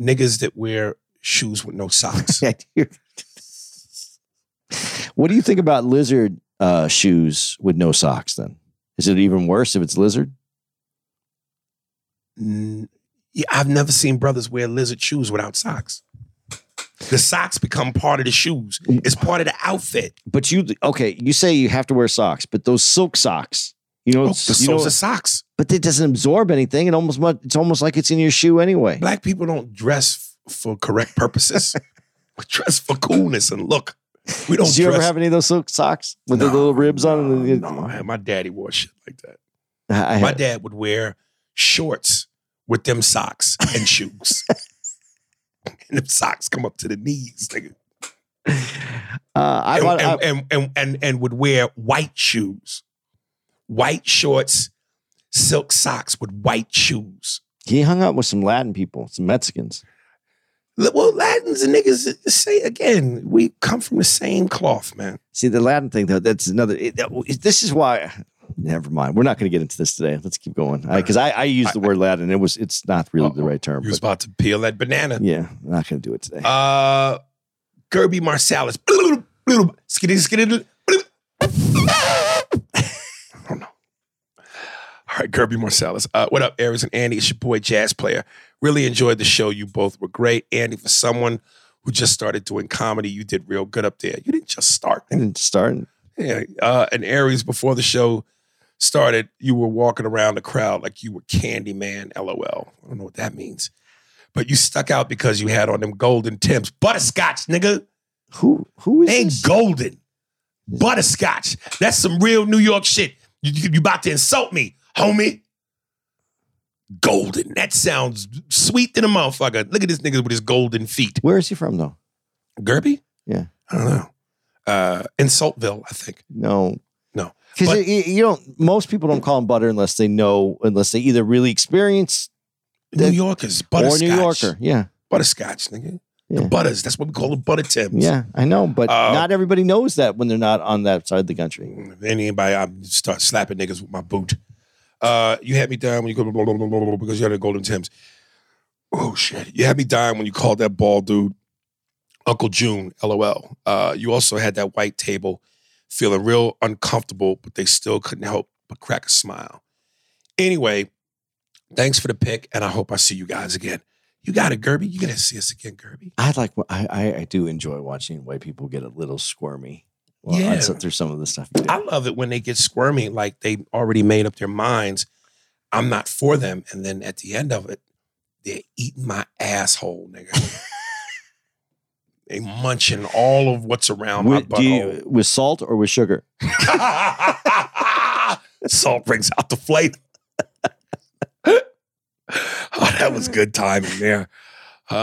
Speaker 4: Niggas that wear shoes with no socks.
Speaker 5: what do you think about lizard uh, shoes with no socks? Then is it even worse if it's lizard?
Speaker 4: Mm, yeah, I've never seen brothers wear lizard shoes without socks. The socks become part of the shoes. It's part of the outfit.
Speaker 5: But you okay? You say you have to wear socks, but those silk socks, you know,
Speaker 4: Oh,
Speaker 5: it's-
Speaker 4: the
Speaker 5: you know,
Speaker 4: socks.
Speaker 5: but it doesn't absorb anything. It almost it's almost like it's in your shoe anyway.
Speaker 4: Black people don't dress for correct purposes. we dress for coolness and look. We don't
Speaker 5: Did you
Speaker 4: dress.
Speaker 5: ever have any of those silk socks with the little ribs on them?
Speaker 4: No, my daddy wore shit like that.
Speaker 5: I, I
Speaker 4: My dad would wear shorts with them socks and shoes. and them socks come up to the knees, nigga.
Speaker 5: uh, I,
Speaker 4: and,
Speaker 5: I-
Speaker 4: and, and, and, and, and would wear white shoes, white shorts, silk socks with white shoes.
Speaker 5: he hung out with some Latin people, some Mexicans.
Speaker 4: Well, Latins and niggas uh, say again, we come from the same cloth, man.
Speaker 5: See, the Latin thing, though, that's another. It, this is why. Never mind. We're not going to get into this today. Let's keep going. Because I, I, used the word Latin. It was. It's not really the right term.
Speaker 4: You was about to peel that banana.
Speaker 5: yeah, I'm not going to do it today.
Speaker 4: Uh, Gerby Marsalis. Skitty, skitty. I don't know. All right, Gerby Marsalis. Uh, what up, Aries and Andy? It's your boy, Jazz Player. Really enjoyed the show. You both were great. Andy, for someone who just started doing comedy, you did real good up there. You didn't just start.
Speaker 5: I didn't start.
Speaker 4: Yeah. Uh, and Aries, before the show started, you were walking around the crowd like you were Candyman, lol. I don't know what that means. But you stuck out because you had on them golden Tims. Butterscotch, nigga.
Speaker 5: Who who is
Speaker 4: They ain't
Speaker 5: this?
Speaker 4: golden. Butterscotch. That's some real New York shit. You, you, you about to insult me, homie. Golden. That sounds sweet to the motherfucker. Look at this nigga with his golden feet.
Speaker 5: Where is he from, though?
Speaker 4: Gerby?
Speaker 5: Yeah.
Speaker 4: I don't know. Uh, in Saltville, I think.
Speaker 5: No,
Speaker 4: No.
Speaker 5: because you, don't. Most people don't call them butter unless they know, unless they either really experience
Speaker 4: New
Speaker 5: That-
Speaker 4: Yorkers,
Speaker 5: or. New Yorker. Yeah,
Speaker 4: Butterscotch, nigga. The butters. That's what we call the butter Tims.
Speaker 5: yeah, I know, but
Speaker 4: Uh,
Speaker 5: not everybody knows that when they're not on that side of the country.
Speaker 4: Anybody, I start slapping niggas with my boot. Uh, you had me down when you go blah, blah, blah, blah, blah, because you had the golden Tims. Oh shit! You had me dying when you called that bald dude Uncle June, LOL. Uh, you also had that white table feeling real uncomfortable, but they still couldn't help but crack a smile. Anyway, thanks for the pick, and I hope I see you guys again. You got it, Gerby. You gotta see us again, Gerby.
Speaker 5: I like. I, I I do enjoy watching white people get a little squirmy. Well,
Speaker 4: yeah.
Speaker 5: through some of the stuff.
Speaker 4: I love it when they get squirmy, like they already made up their minds. I'm not for them, and then at the end of it, they're eating my asshole, nigga. they munching all of what's around my
Speaker 5: With, do
Speaker 4: butthole.
Speaker 5: you, with salt or with sugar?
Speaker 4: Salt brings out the flavor. oh, that was good timing there. Uh,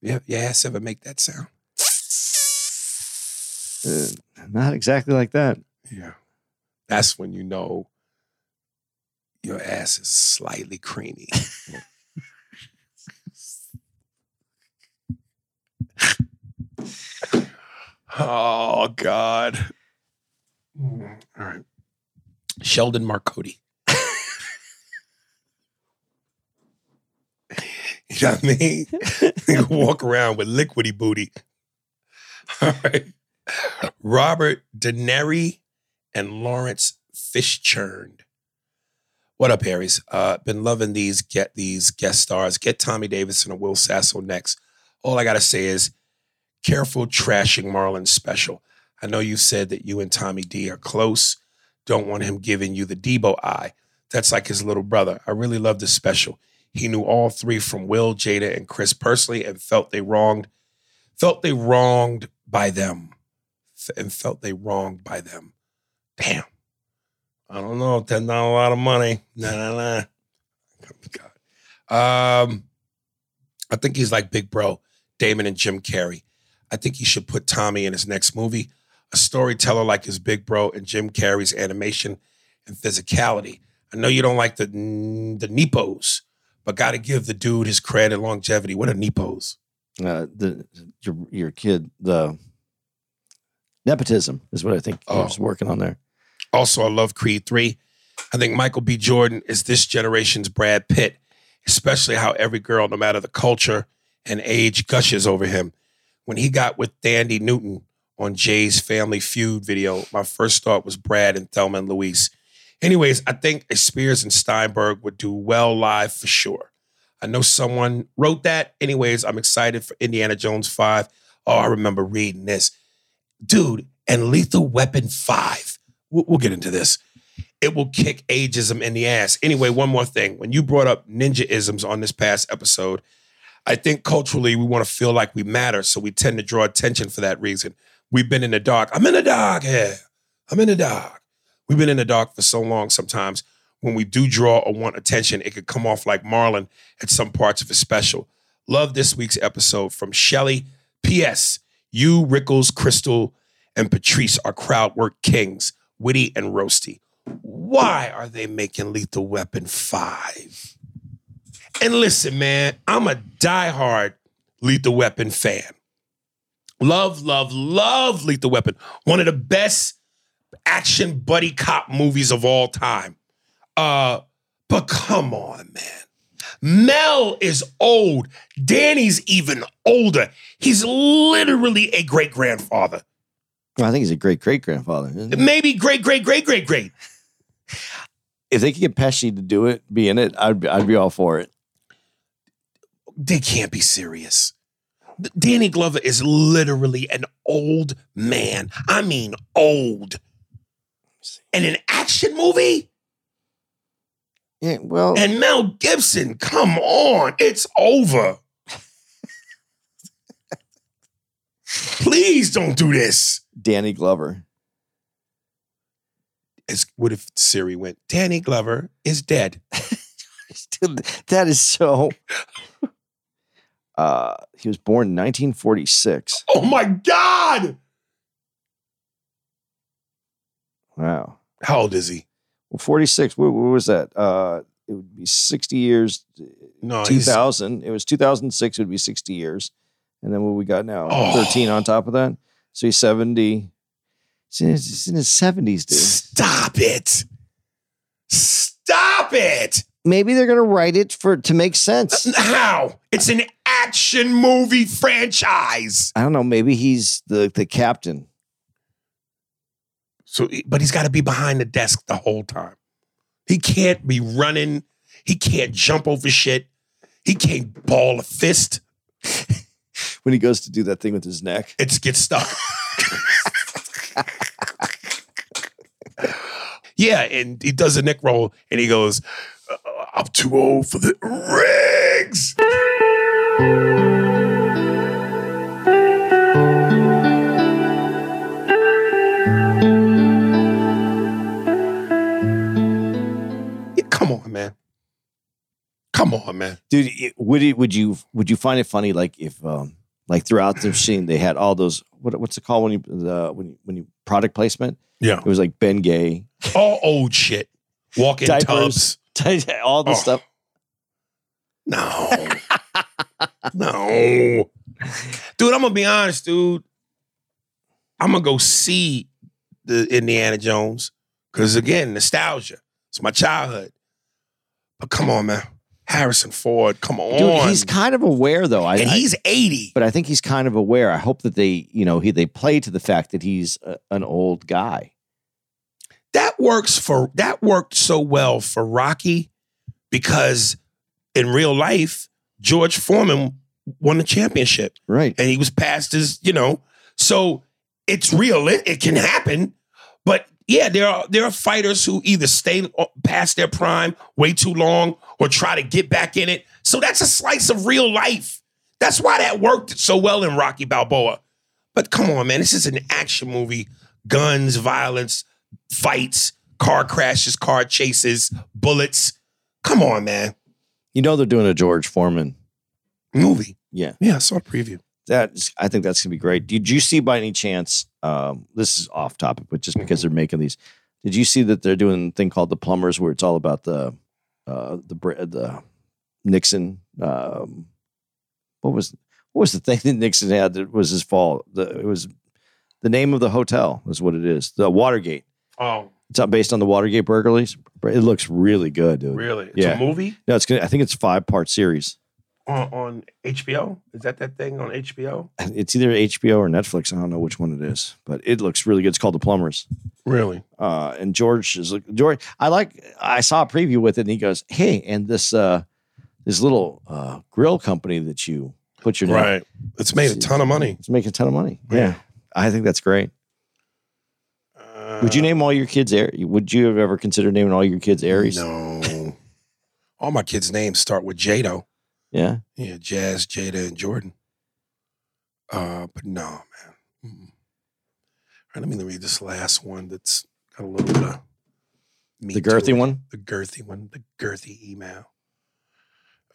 Speaker 4: yeah, your ass ever make that sound?
Speaker 5: Uh, not exactly like that.
Speaker 4: Yeah. That's when you know your ass is slightly creamy. oh, God. All right. Sheldon Marcotti. you know what I mean? you walk around with liquidy booty. All right. Robert Deneri and Lawrence Fishchurned. What up, Harry's? Uh, been loving these get these guest stars. Get Tommy Davidson and Will Sasso next. All I gotta say is, careful trashing Marlon's special. I know you said that you and Tommy D are close. Don't want him giving you the Deebo eye. That's like his little brother. I really love this special. He knew all three from Will, Jada, and Chris personally, and felt they wronged, felt they wronged by them, and felt they wronged by them. Damn. I don't know. Ten not a lot of money. Nah, nah, nah. God. Um, I think he's like Big Bro, Damon and Jim Carrey. I think he should put Tommy in his next movie. A storyteller like his Big Bro and Jim Carrey's animation and physicality. I know you don't like the the Nepos, but got to give the dude his credit and longevity. What are Nepos?
Speaker 5: Uh, the your your kid the nepotism is what I think he
Speaker 4: Oh.
Speaker 5: was working on there.
Speaker 4: Also, I love Creed 3. I think Michael B. Jordan is this generation's Brad Pitt, especially how every girl, no matter the culture and age, gushes over him. When he got with Thandie Newton on Jay's Family Feud video, my first thought was Brad and Thelma and Louise. Anyways, I think Spears and Steinberg would do well live for sure. I know someone wrote that. Anyways, I'm excited for Indiana Jones 5. Oh, I remember reading this. Dude, and Lethal Weapon 5. We'll, get into this. It will kick ageism in the ass. Anyway, one more thing. When you brought up ninja isms on this past episode, I think culturally we want to feel like we matter, so we tend to draw attention for that reason. We've been in the dark. I'm in the dark here. I'm in the dark. We've been in the dark for so long sometimes. When we do draw or want attention, it could come off like Marlon at some parts of his special. Love this week's episode from Shelly. P.S. You, Rickles, Crystal, and Patrice are crowd work kings, witty and roasty. Why are they making Lethal Weapon 5? And listen, man, I'm a diehard Lethal Weapon fan. Love, love, love Lethal Weapon. One of the best action buddy cop movies of all time. Uh, but come on, man. Mel is old. Danny's even older. He's literally a great grandfather.
Speaker 5: Well, I think he's a great great grandfather.
Speaker 4: Maybe great, great, great, great, great.
Speaker 5: If they could get Pesci to do it, be in it, I'd be, I'd be all for it.
Speaker 4: They can't be serious. Danny Glover is literally an old man. I mean, old. And an action movie?
Speaker 5: Yeah, well,
Speaker 4: And Mel Gibson, come on, it's over. Please don't do this.
Speaker 5: Danny Glover.
Speaker 4: It's, what if Siri went, Danny Glover is dead?
Speaker 5: Dude, that is so. Uh, he was born in 1946.
Speaker 4: Oh my God.
Speaker 5: Wow.
Speaker 4: How old is he?
Speaker 5: Well, 46. What, what was that? Uh, it would be 60 years.
Speaker 4: No,
Speaker 5: 2000. It was 2006. It would be 60 years. And then what we got now?
Speaker 4: Oh.
Speaker 5: 13 on top of that. So he's 70. He's in his, he's in his 70s, dude.
Speaker 4: Stop it. Stop it.
Speaker 5: Maybe they're gonna write it for to make sense.
Speaker 4: How? It's an action movie franchise.
Speaker 5: I don't know. Maybe he's the the captain.
Speaker 4: So, but he's got to be behind the desk the whole time. He can't be running. He can't jump over shit. He can't ball a fist.
Speaker 5: When he goes to do that thing with his neck.
Speaker 4: It gets stuck. yeah, and he does a neck roll, and he goes, "Uh, "I'm too old for the rigs. Yeah, come on, man. Come on, man.
Speaker 5: Dude, it- would it would you would you find it funny like if um like throughout the scene they had all those what what's it called when you the when you when you product placement?
Speaker 4: Yeah.
Speaker 5: It was like Ben Gay,
Speaker 4: All old shit. Walking tubs.
Speaker 5: all the
Speaker 4: Oh.
Speaker 5: stuff.
Speaker 4: No. no. Dude, I'm gonna be honest, dude. I'm gonna go see the Indiana Jones. Cause again, nostalgia. It's my childhood. But come on, man. Harrison Ford, come on.
Speaker 5: Dude, he's kind of aware though. I,
Speaker 4: and he's 80.
Speaker 5: but I think he's kind of aware. I hope that they, you know, he they play to the fact that he's a, an old guy.
Speaker 4: that works for that worked so well for Rocky because in real life, George Foreman won the championship.
Speaker 5: Right.
Speaker 4: and he was past his, you know. So it's real. It, it can happen. But yeah, there are there are fighters who either stay past their prime way too long or try to get back in it. So that's a slice of real life. That's why that worked so well in Rocky Balboa. But come on, man, this is an action movie. Guns, violence, fights, car crashes, car chases, bullets. Come on, man.
Speaker 5: You know they're doing a George Foreman.
Speaker 4: Movie.
Speaker 5: Yeah.
Speaker 4: Yeah, I saw a preview.
Speaker 5: That I think that's gonna be great. Did you see by any chance? Um, this is off topic, but just because they're making these, did you see that they're doing a thing called the Plumbers, where it's all about the uh, the Br- the Nixon? Um, what was what was the thing that Nixon had that was his fault? The, it was the name of the hotel is what it is. The Watergate.
Speaker 4: Oh,
Speaker 5: It's not based on the Watergate burglaries. It looks really good, dude.
Speaker 4: really? It's
Speaker 5: Yeah.
Speaker 4: a movie?
Speaker 5: No, it's gonna. I think it's five part series.
Speaker 4: On, on HBO? Is that that thing on HBO?
Speaker 5: It's either HBO or Netflix. I don't know which one it is, but it looks really good. It's called The Plumbers.
Speaker 4: Really?
Speaker 5: Uh, and George is like George. I like. I saw a preview with it, and he goes, "Hey, and this uh, this little uh, grill company that you put your name,
Speaker 4: Right. It's made a ton of money.
Speaker 5: it's making a ton of money. Yeah, I think that's great. Would you name all your kids? Would you have ever considered naming all your kids Aries?
Speaker 4: No. All my kids' names start with Jado.
Speaker 5: Yeah.
Speaker 4: Yeah, Jazz, Jada, and Jordan. Uh, but no, man. Mm-mm. All right, let me read this last one that's got a little bit of meat
Speaker 5: The girthy one?
Speaker 4: The girthy one. The girthy email.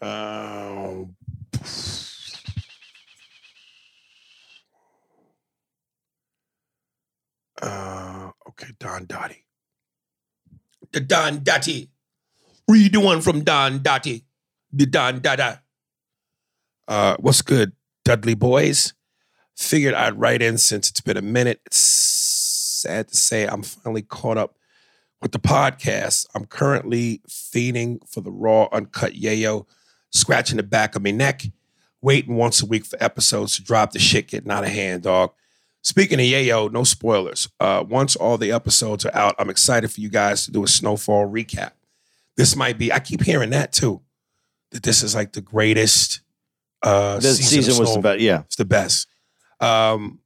Speaker 4: Oh. Uh, okay, Don Dottie. The Don Dottie. Read the one from Don Dottie. The Don Dada. Uh, what's good, Dudley boys? Figured I'd write in since it's been a minute. It's sad to say I'm finally caught up with the podcast. I'm currently fiending for the raw, uncut yayo, scratching the back of my neck, waiting once a week for episodes to drop the shit getting out of hand, dog. Speaking of yayo, no spoilers. Uh, once all the episodes are out, I'm excited for you guys to do a snowfall recap. This might be, I keep hearing that too, that this is like the greatest uh,
Speaker 5: This
Speaker 4: season,
Speaker 5: season was the best. Yeah.
Speaker 4: It's the best. Um,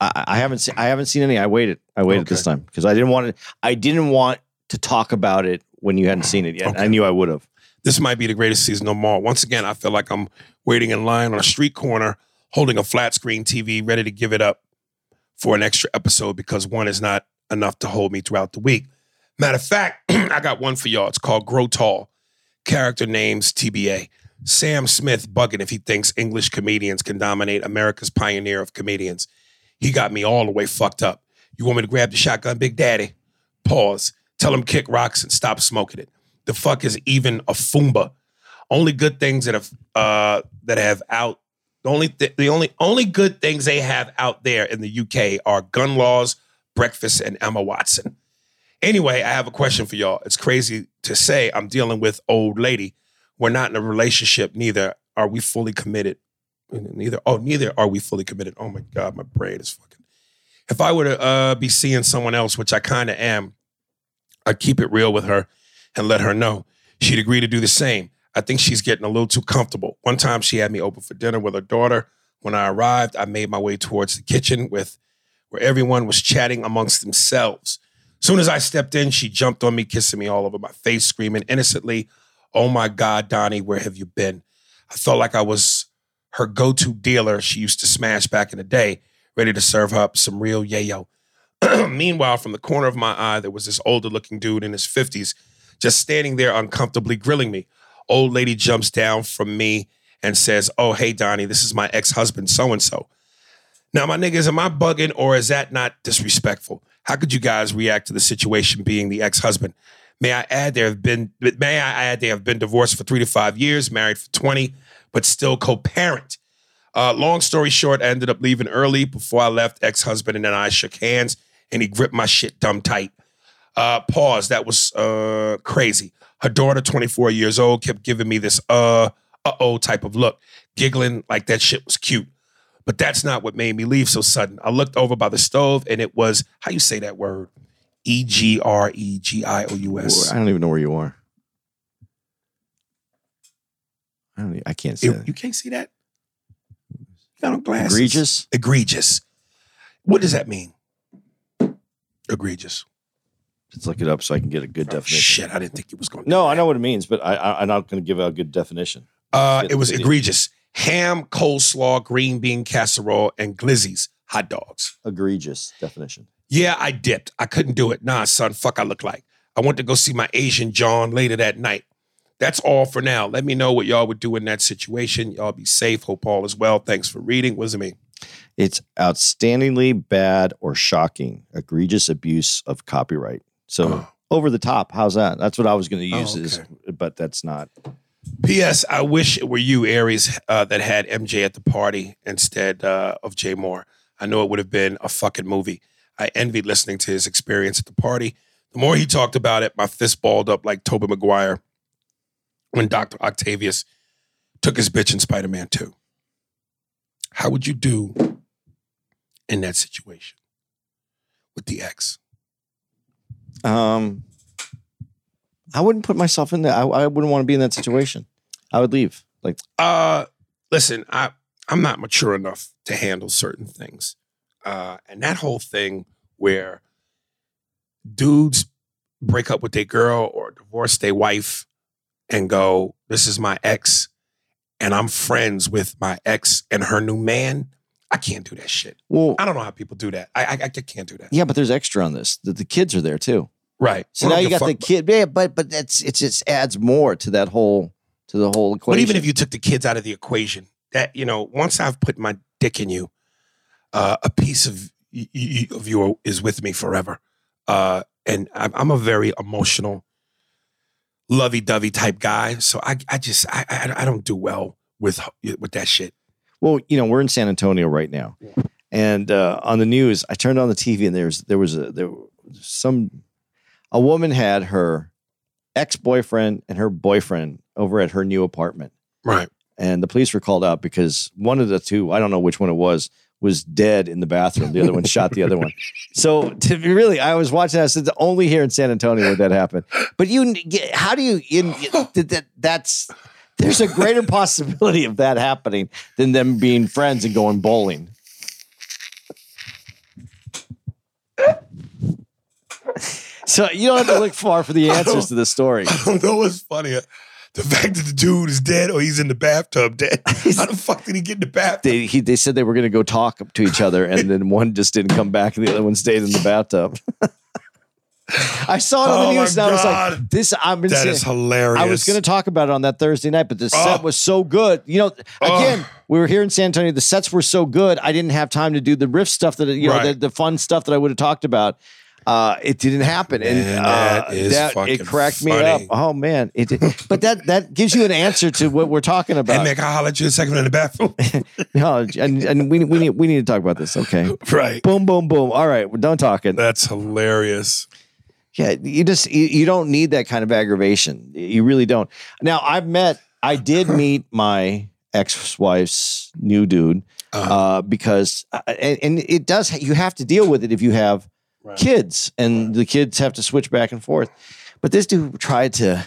Speaker 5: I, I haven't seen. I haven't seen any. I waited. I waited this time because I didn't want to. I didn't want to talk about it when you hadn't seen it yet. I knew I would have.
Speaker 4: this might be the greatest season of all. Once again, I feel like I'm waiting in line on a street corner, holding a flat screen TV, ready to give it up for an extra episode because one is not enough to hold me throughout the week. Matter of fact, I got one for y'all. It's called Grow Tall. Character names TBA. Sam Smith bugging if he thinks English comedians can dominate America's pioneer of comedians. He got me all the way fucked up. You want me to grab the shotgun, Big Daddy? Pause. Tell him kick rocks and stop smoking it. The fuck is even a Fumba? Only good things that have uh that have out the only th- the only only good things they have out there in the UK are gun laws, breakfast, and Emma Watson. Anyway, I have a question for y'all. It's crazy to say I'm dealing with old lady. We're not in a relationship. Neither are we fully committed. Neither. Oh, neither are we fully committed. Oh my God, my brain is fucking. If I were to uh, be seeing someone else, which I kind of am, I'd keep it real with her and let her know. She'd agree to do the same. I think she's getting a little too comfortable. One time she had me open for dinner with her daughter. When I arrived, I made my way towards the kitchen with where everyone was chatting amongst themselves. Soon as I stepped in, she jumped on me, kissing me all over my face, screaming innocently, Oh my God, Donnie, where have you been? I felt like I was her go to dealer she used to smash back in the day, ready to serve up some real yayo. Meanwhile, from the corner of my eye, there was this older looking dude in his 50s just standing there uncomfortably grilling me. Old lady jumps down from me and says, Oh, hey, Donnie, this is my ex husband, so and so. Now, my niggas, am I bugging or is that not disrespectful? How could you guys react to the situation being the ex husband? May I add, there have been, may I add, they have been divorced for three to five years, married for 20, but still co parent. Uh, long story short, I ended up leaving early. Before I left, ex husband and I shook hands and he gripped my shit dumb tight. Uh, pause. That was uh, crazy. Her daughter, 24 years old, kept giving me this uh, uh oh type of look, giggling like that shit was cute. But that's not what made me leave so sudden. I looked over by the stove and it was, how you say that word? E G R E G I O U S.
Speaker 5: I don't even know where you are. I don't. I can't see
Speaker 4: You,
Speaker 5: that.
Speaker 4: you can't see that? You got on glasses.
Speaker 5: Egregious.
Speaker 4: Egregious. What does that mean? Egregious.
Speaker 5: Let's look it up so I can get a good
Speaker 4: Oh,
Speaker 5: definition.
Speaker 4: shit, I didn't think it was going to
Speaker 5: No, I know what it means, but I, I, I'm not going to give out a good definition.
Speaker 4: Uh, it was
Speaker 5: video.
Speaker 4: egregious. Ham, coleslaw, green bean casserole, and glizzies, hot dogs.
Speaker 5: Egregious definition.
Speaker 4: Yeah, I dipped. I couldn't do it. Nah, son, fuck I look like. I went to go see my Asian John later that night. That's all for now. Let me know what y'all would do in that situation. Y'all be safe. Hope all is well. Thanks for reading. What does it mean?
Speaker 5: It's outstandingly bad or shocking, egregious abuse of copyright. So
Speaker 4: Oh.
Speaker 5: over the top. How's that? That's what I was going to use.
Speaker 4: Oh,
Speaker 5: Is but that's not.
Speaker 4: P.S. I wish it were you, Aries, uh, that had MJ at the party instead uh, of Jay Mohr. I know it would have been a fucking movie. I envied listening to his experience at the party. The more he talked about it, my fist balled up like Tobey Maguire when Dr. Octavius took his bitch in Spider Man 2. How would you do in that situation with the ex?
Speaker 5: Um, I wouldn't put myself in there. I, I wouldn't want to be in that situation. I would leave. Like
Speaker 4: Uh, listen, I I'm not mature enough to handle certain things, uh, and that whole thing where dudes break up with their girl or divorce their wife and go, "This is my ex," and I'm friends with my ex and her new man. I can't do that shit.
Speaker 5: well,
Speaker 4: I don't know how people do that. I I, I can't do that.
Speaker 5: yeah, but there's extra on this. The, the kids are there too.
Speaker 4: Right.
Speaker 5: So
Speaker 4: I
Speaker 5: now you got the kid. Yeah, but but that's it. Just adds more to that whole to the whole equation.
Speaker 4: But even if you took the kids out of the equation, that you know, once I've put my dick in you, uh, a piece of y- y- of you is with me forever. Uh, and I'm, I'm a very emotional, lovey-dovey type guy, so I, I just, I, I, I don't do well with with that shit.
Speaker 5: Well, you know, we're in San Antonio right now, and uh, on the news, I turned on the TV and there's there was a there some a woman had her ex boyfriend and her boyfriend over at her new apartment,
Speaker 4: Right.
Speaker 5: and the police were called out because one of the two, I don't know which one it was, was dead in the bathroom. The other one shot the other one. So to be really, I was watching. I said, only here in San Antonio would that happen. But you, how do you? In, that, that that's there's a greater possibility of that happening than them being friends and going bowling. So you don't have to look far for the answers to the story.
Speaker 4: I don't know what's funnier. The fact that the dude is dead or he's in the bathtub dead. How the fuck did he get in the bathtub?
Speaker 5: They he, they said they were going to go talk to each other, and then one just didn't come back, and the other one stayed in the bathtub. I saw it on
Speaker 4: Oh
Speaker 5: the
Speaker 4: my
Speaker 5: news, and I was like, "This." Been
Speaker 4: That
Speaker 5: saying,
Speaker 4: is hilarious.
Speaker 5: I was going to talk about it on that Thursday night, but the set
Speaker 4: Oh.
Speaker 5: was so good. You know, oh. again,
Speaker 4: Oh.
Speaker 5: we were here in San Antonio. The sets were so good. I didn't have time to do the riff stuff that you know,
Speaker 4: Right.
Speaker 5: the, the fun stuff that I would have talked about. Uh, it didn't happen, and uh,
Speaker 4: that is
Speaker 5: that it cracked me up. Oh man, it. Did. But that that gives you an answer to what we're talking about.
Speaker 4: man, can I holler at you a second in the bathroom?
Speaker 5: No, and, and we we need we need to talk about this. Okay.
Speaker 4: right.
Speaker 5: Boom, boom, boom. All right, we're done talking.
Speaker 4: That's hilarious.
Speaker 5: Yeah, you just you, you don't need that kind of aggravation. You really don't. Now I've met, I did meet my ex-wife's new dude uh, because, uh, and, and it does. You have to deal with it if you have kids, and the kids have to switch back and forth. But this dude tried to,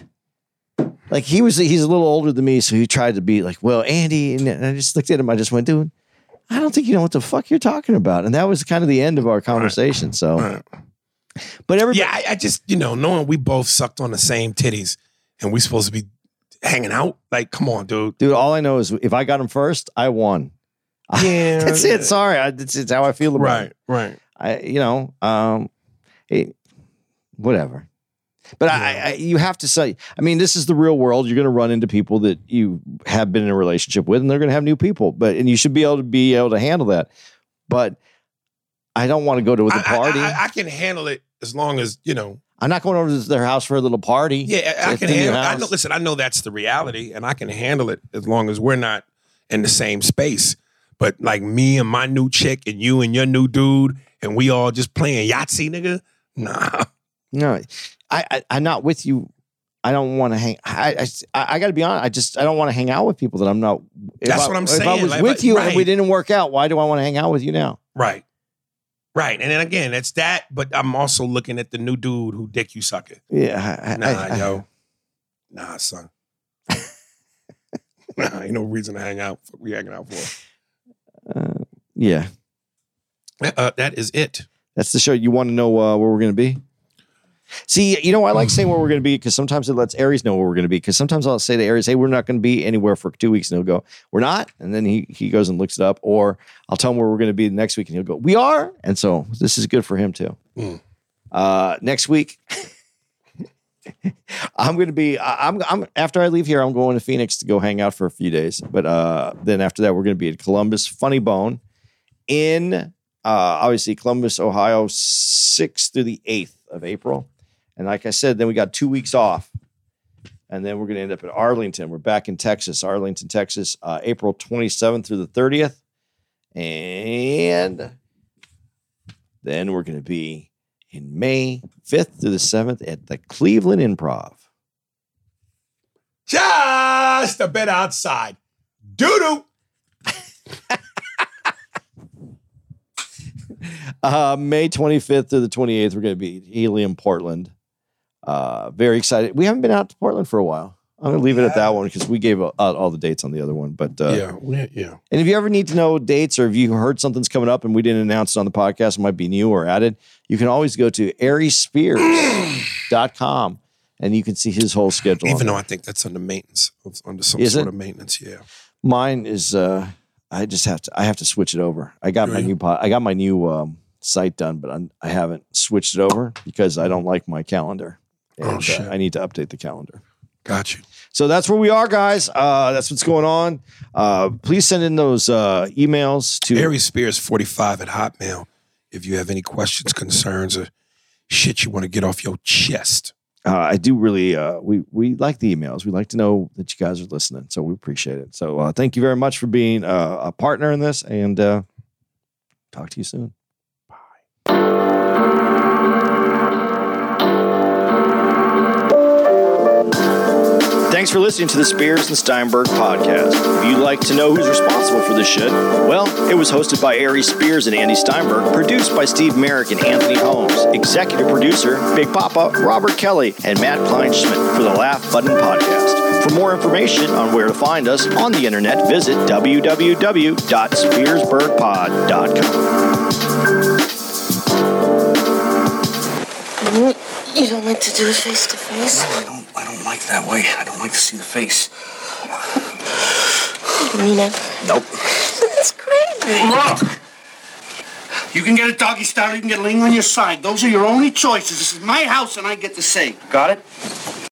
Speaker 5: like, he was he's a little older than me, so he tried to be like, well, Andy, and I just looked at him. I just went, dude. I don't think you know what the fuck you're talking about. And that was kind of the end of our conversation. So,
Speaker 4: Right.
Speaker 5: but everybody,
Speaker 4: Yeah, I, I just you know knowing we both sucked on the same titties and we supposed to be hanging out. Like, come on, dude.
Speaker 5: Dude, all I know is if I got him first, I won.
Speaker 4: Yeah,
Speaker 5: That's it. Sorry, I, it's, it's how I feel about
Speaker 4: Right,
Speaker 5: it.
Speaker 4: right.
Speaker 5: I, you know, um, it, whatever. But I, I, you have to say. I mean, this is the real world. You're going to run into people that you have been in a relationship with, and they're going to have new people. But and you should be able to be able to handle that. But I don't want to go to the party.
Speaker 4: I, I can handle it as long as you know.
Speaker 5: I'm not going over to their house for a little party.
Speaker 4: Yeah, I, I can handle. I know. Listen, I know that's the reality, and I can handle it as long as we're not in the same space. But like me and my new chick, and you and your new dude, and we all just playing Yahtzee, nigga. Nah.
Speaker 5: No, I, I I'm not with you. I don't want to hang. I I, I got to be honest. I just I don't want to hang out with people that I'm not.
Speaker 4: That's
Speaker 5: I-
Speaker 4: what I'm saying.
Speaker 5: If I was
Speaker 4: like,
Speaker 5: with you and we didn't work out, why do I want to hang out with you now?
Speaker 4: Right. Right. And then again, it's that, but I'm also looking at the new dude who dick you sucking.
Speaker 5: Yeah, I,
Speaker 4: Nah, yo. Nah, son. nah, ain't no reason to hang out. We hanging out for.
Speaker 5: uh, yeah.
Speaker 4: Uh, that is it.
Speaker 5: That's the show. You want to know uh, where we're going to be? See, you know, I like saying where we're going to be because sometimes it lets Aries know where we're going to be. Because sometimes I'll say to Aries, "Hey, we're not going to be anywhere for two weeks," and he'll go, "We're not," and then he he goes and looks it up. Or I'll tell him where we're going to be next week, and he'll go, "We are," and so this is good for him too.
Speaker 4: Mm.
Speaker 5: Uh, next week, I'm going to be. I'm. I'm after I leave here, I'm going to Phoenix to go hang out for a few days. But uh, then after that, we're going to be at Columbus Funny Bone in uh, obviously Columbus, Ohio, 6th through the 8th of April. And like I said, then we got two weeks off. And then we're going to end up at Arlington. We're back in Texas, Arlington, Texas, uh, April 27th through the 30th. And then we're going to be in May 5th through the 7th at the Cleveland Improv.
Speaker 4: Just a bit outside. Doo doo.
Speaker 5: Uh, May 25th to the 28th, we're going to be at Helium, Portland. Uh, very excited. We haven't been out to Portland for a while. I'm going to leave it at that one because we gave out all the dates on the other one. But uh,
Speaker 4: yeah, we- yeah.
Speaker 5: And if you ever need to know dates or if you heard something's coming up and we didn't announce it on the podcast, it might be new or added, you can always go to ariespears.com and you can see his whole schedule.
Speaker 4: Even though. I think that's under maintenance, under some
Speaker 5: Is
Speaker 4: sort
Speaker 5: it?
Speaker 4: of maintenance. Yeah.
Speaker 5: Mine is uh I just have to I have to switch it over. I got my new pod, I got my new um, site done, but I'm, I haven't switched it over because I don't like my calendar. And,
Speaker 4: Oh,
Speaker 5: uh. I need to update the calendar.
Speaker 4: Got you.
Speaker 5: So that's where we are, guys. Uh, that's what's going on. Uh, please send in those uh, emails to
Speaker 4: Aries Spears 45 at Hotmail. If you have any questions, concerns, or shit you want to get off your chest.
Speaker 5: Uh, I do really uh, we we like the emails. We like to know that you guys are listening, so we appreciate it. So uh, thank you very much for being uh, a partner in this, and uh, talk to you soon. Thanks for listening to the Spears and Steinberg podcast. If you'd like to know who's responsible for this shit, well, it was hosted by Aries Spears and Andy Steinberg, produced by Steve Merrick and Anthony Holmes, executive producer Big Papa Robert Kelly and Matt Kleinschmidt for the Laugh Button podcast. For more information on where to find us on the internet, visit www.spearsbergpod.com.
Speaker 6: You don't like to do it face to face?
Speaker 7: No, I don't. I don't like that way. I don't like to see the face.
Speaker 6: You mean it?
Speaker 7: Nope.
Speaker 6: That's crazy.
Speaker 7: Look. You can get a doggy style. You can get laying on your side. Those are your only choices. This is my house, and I get to say. Got it?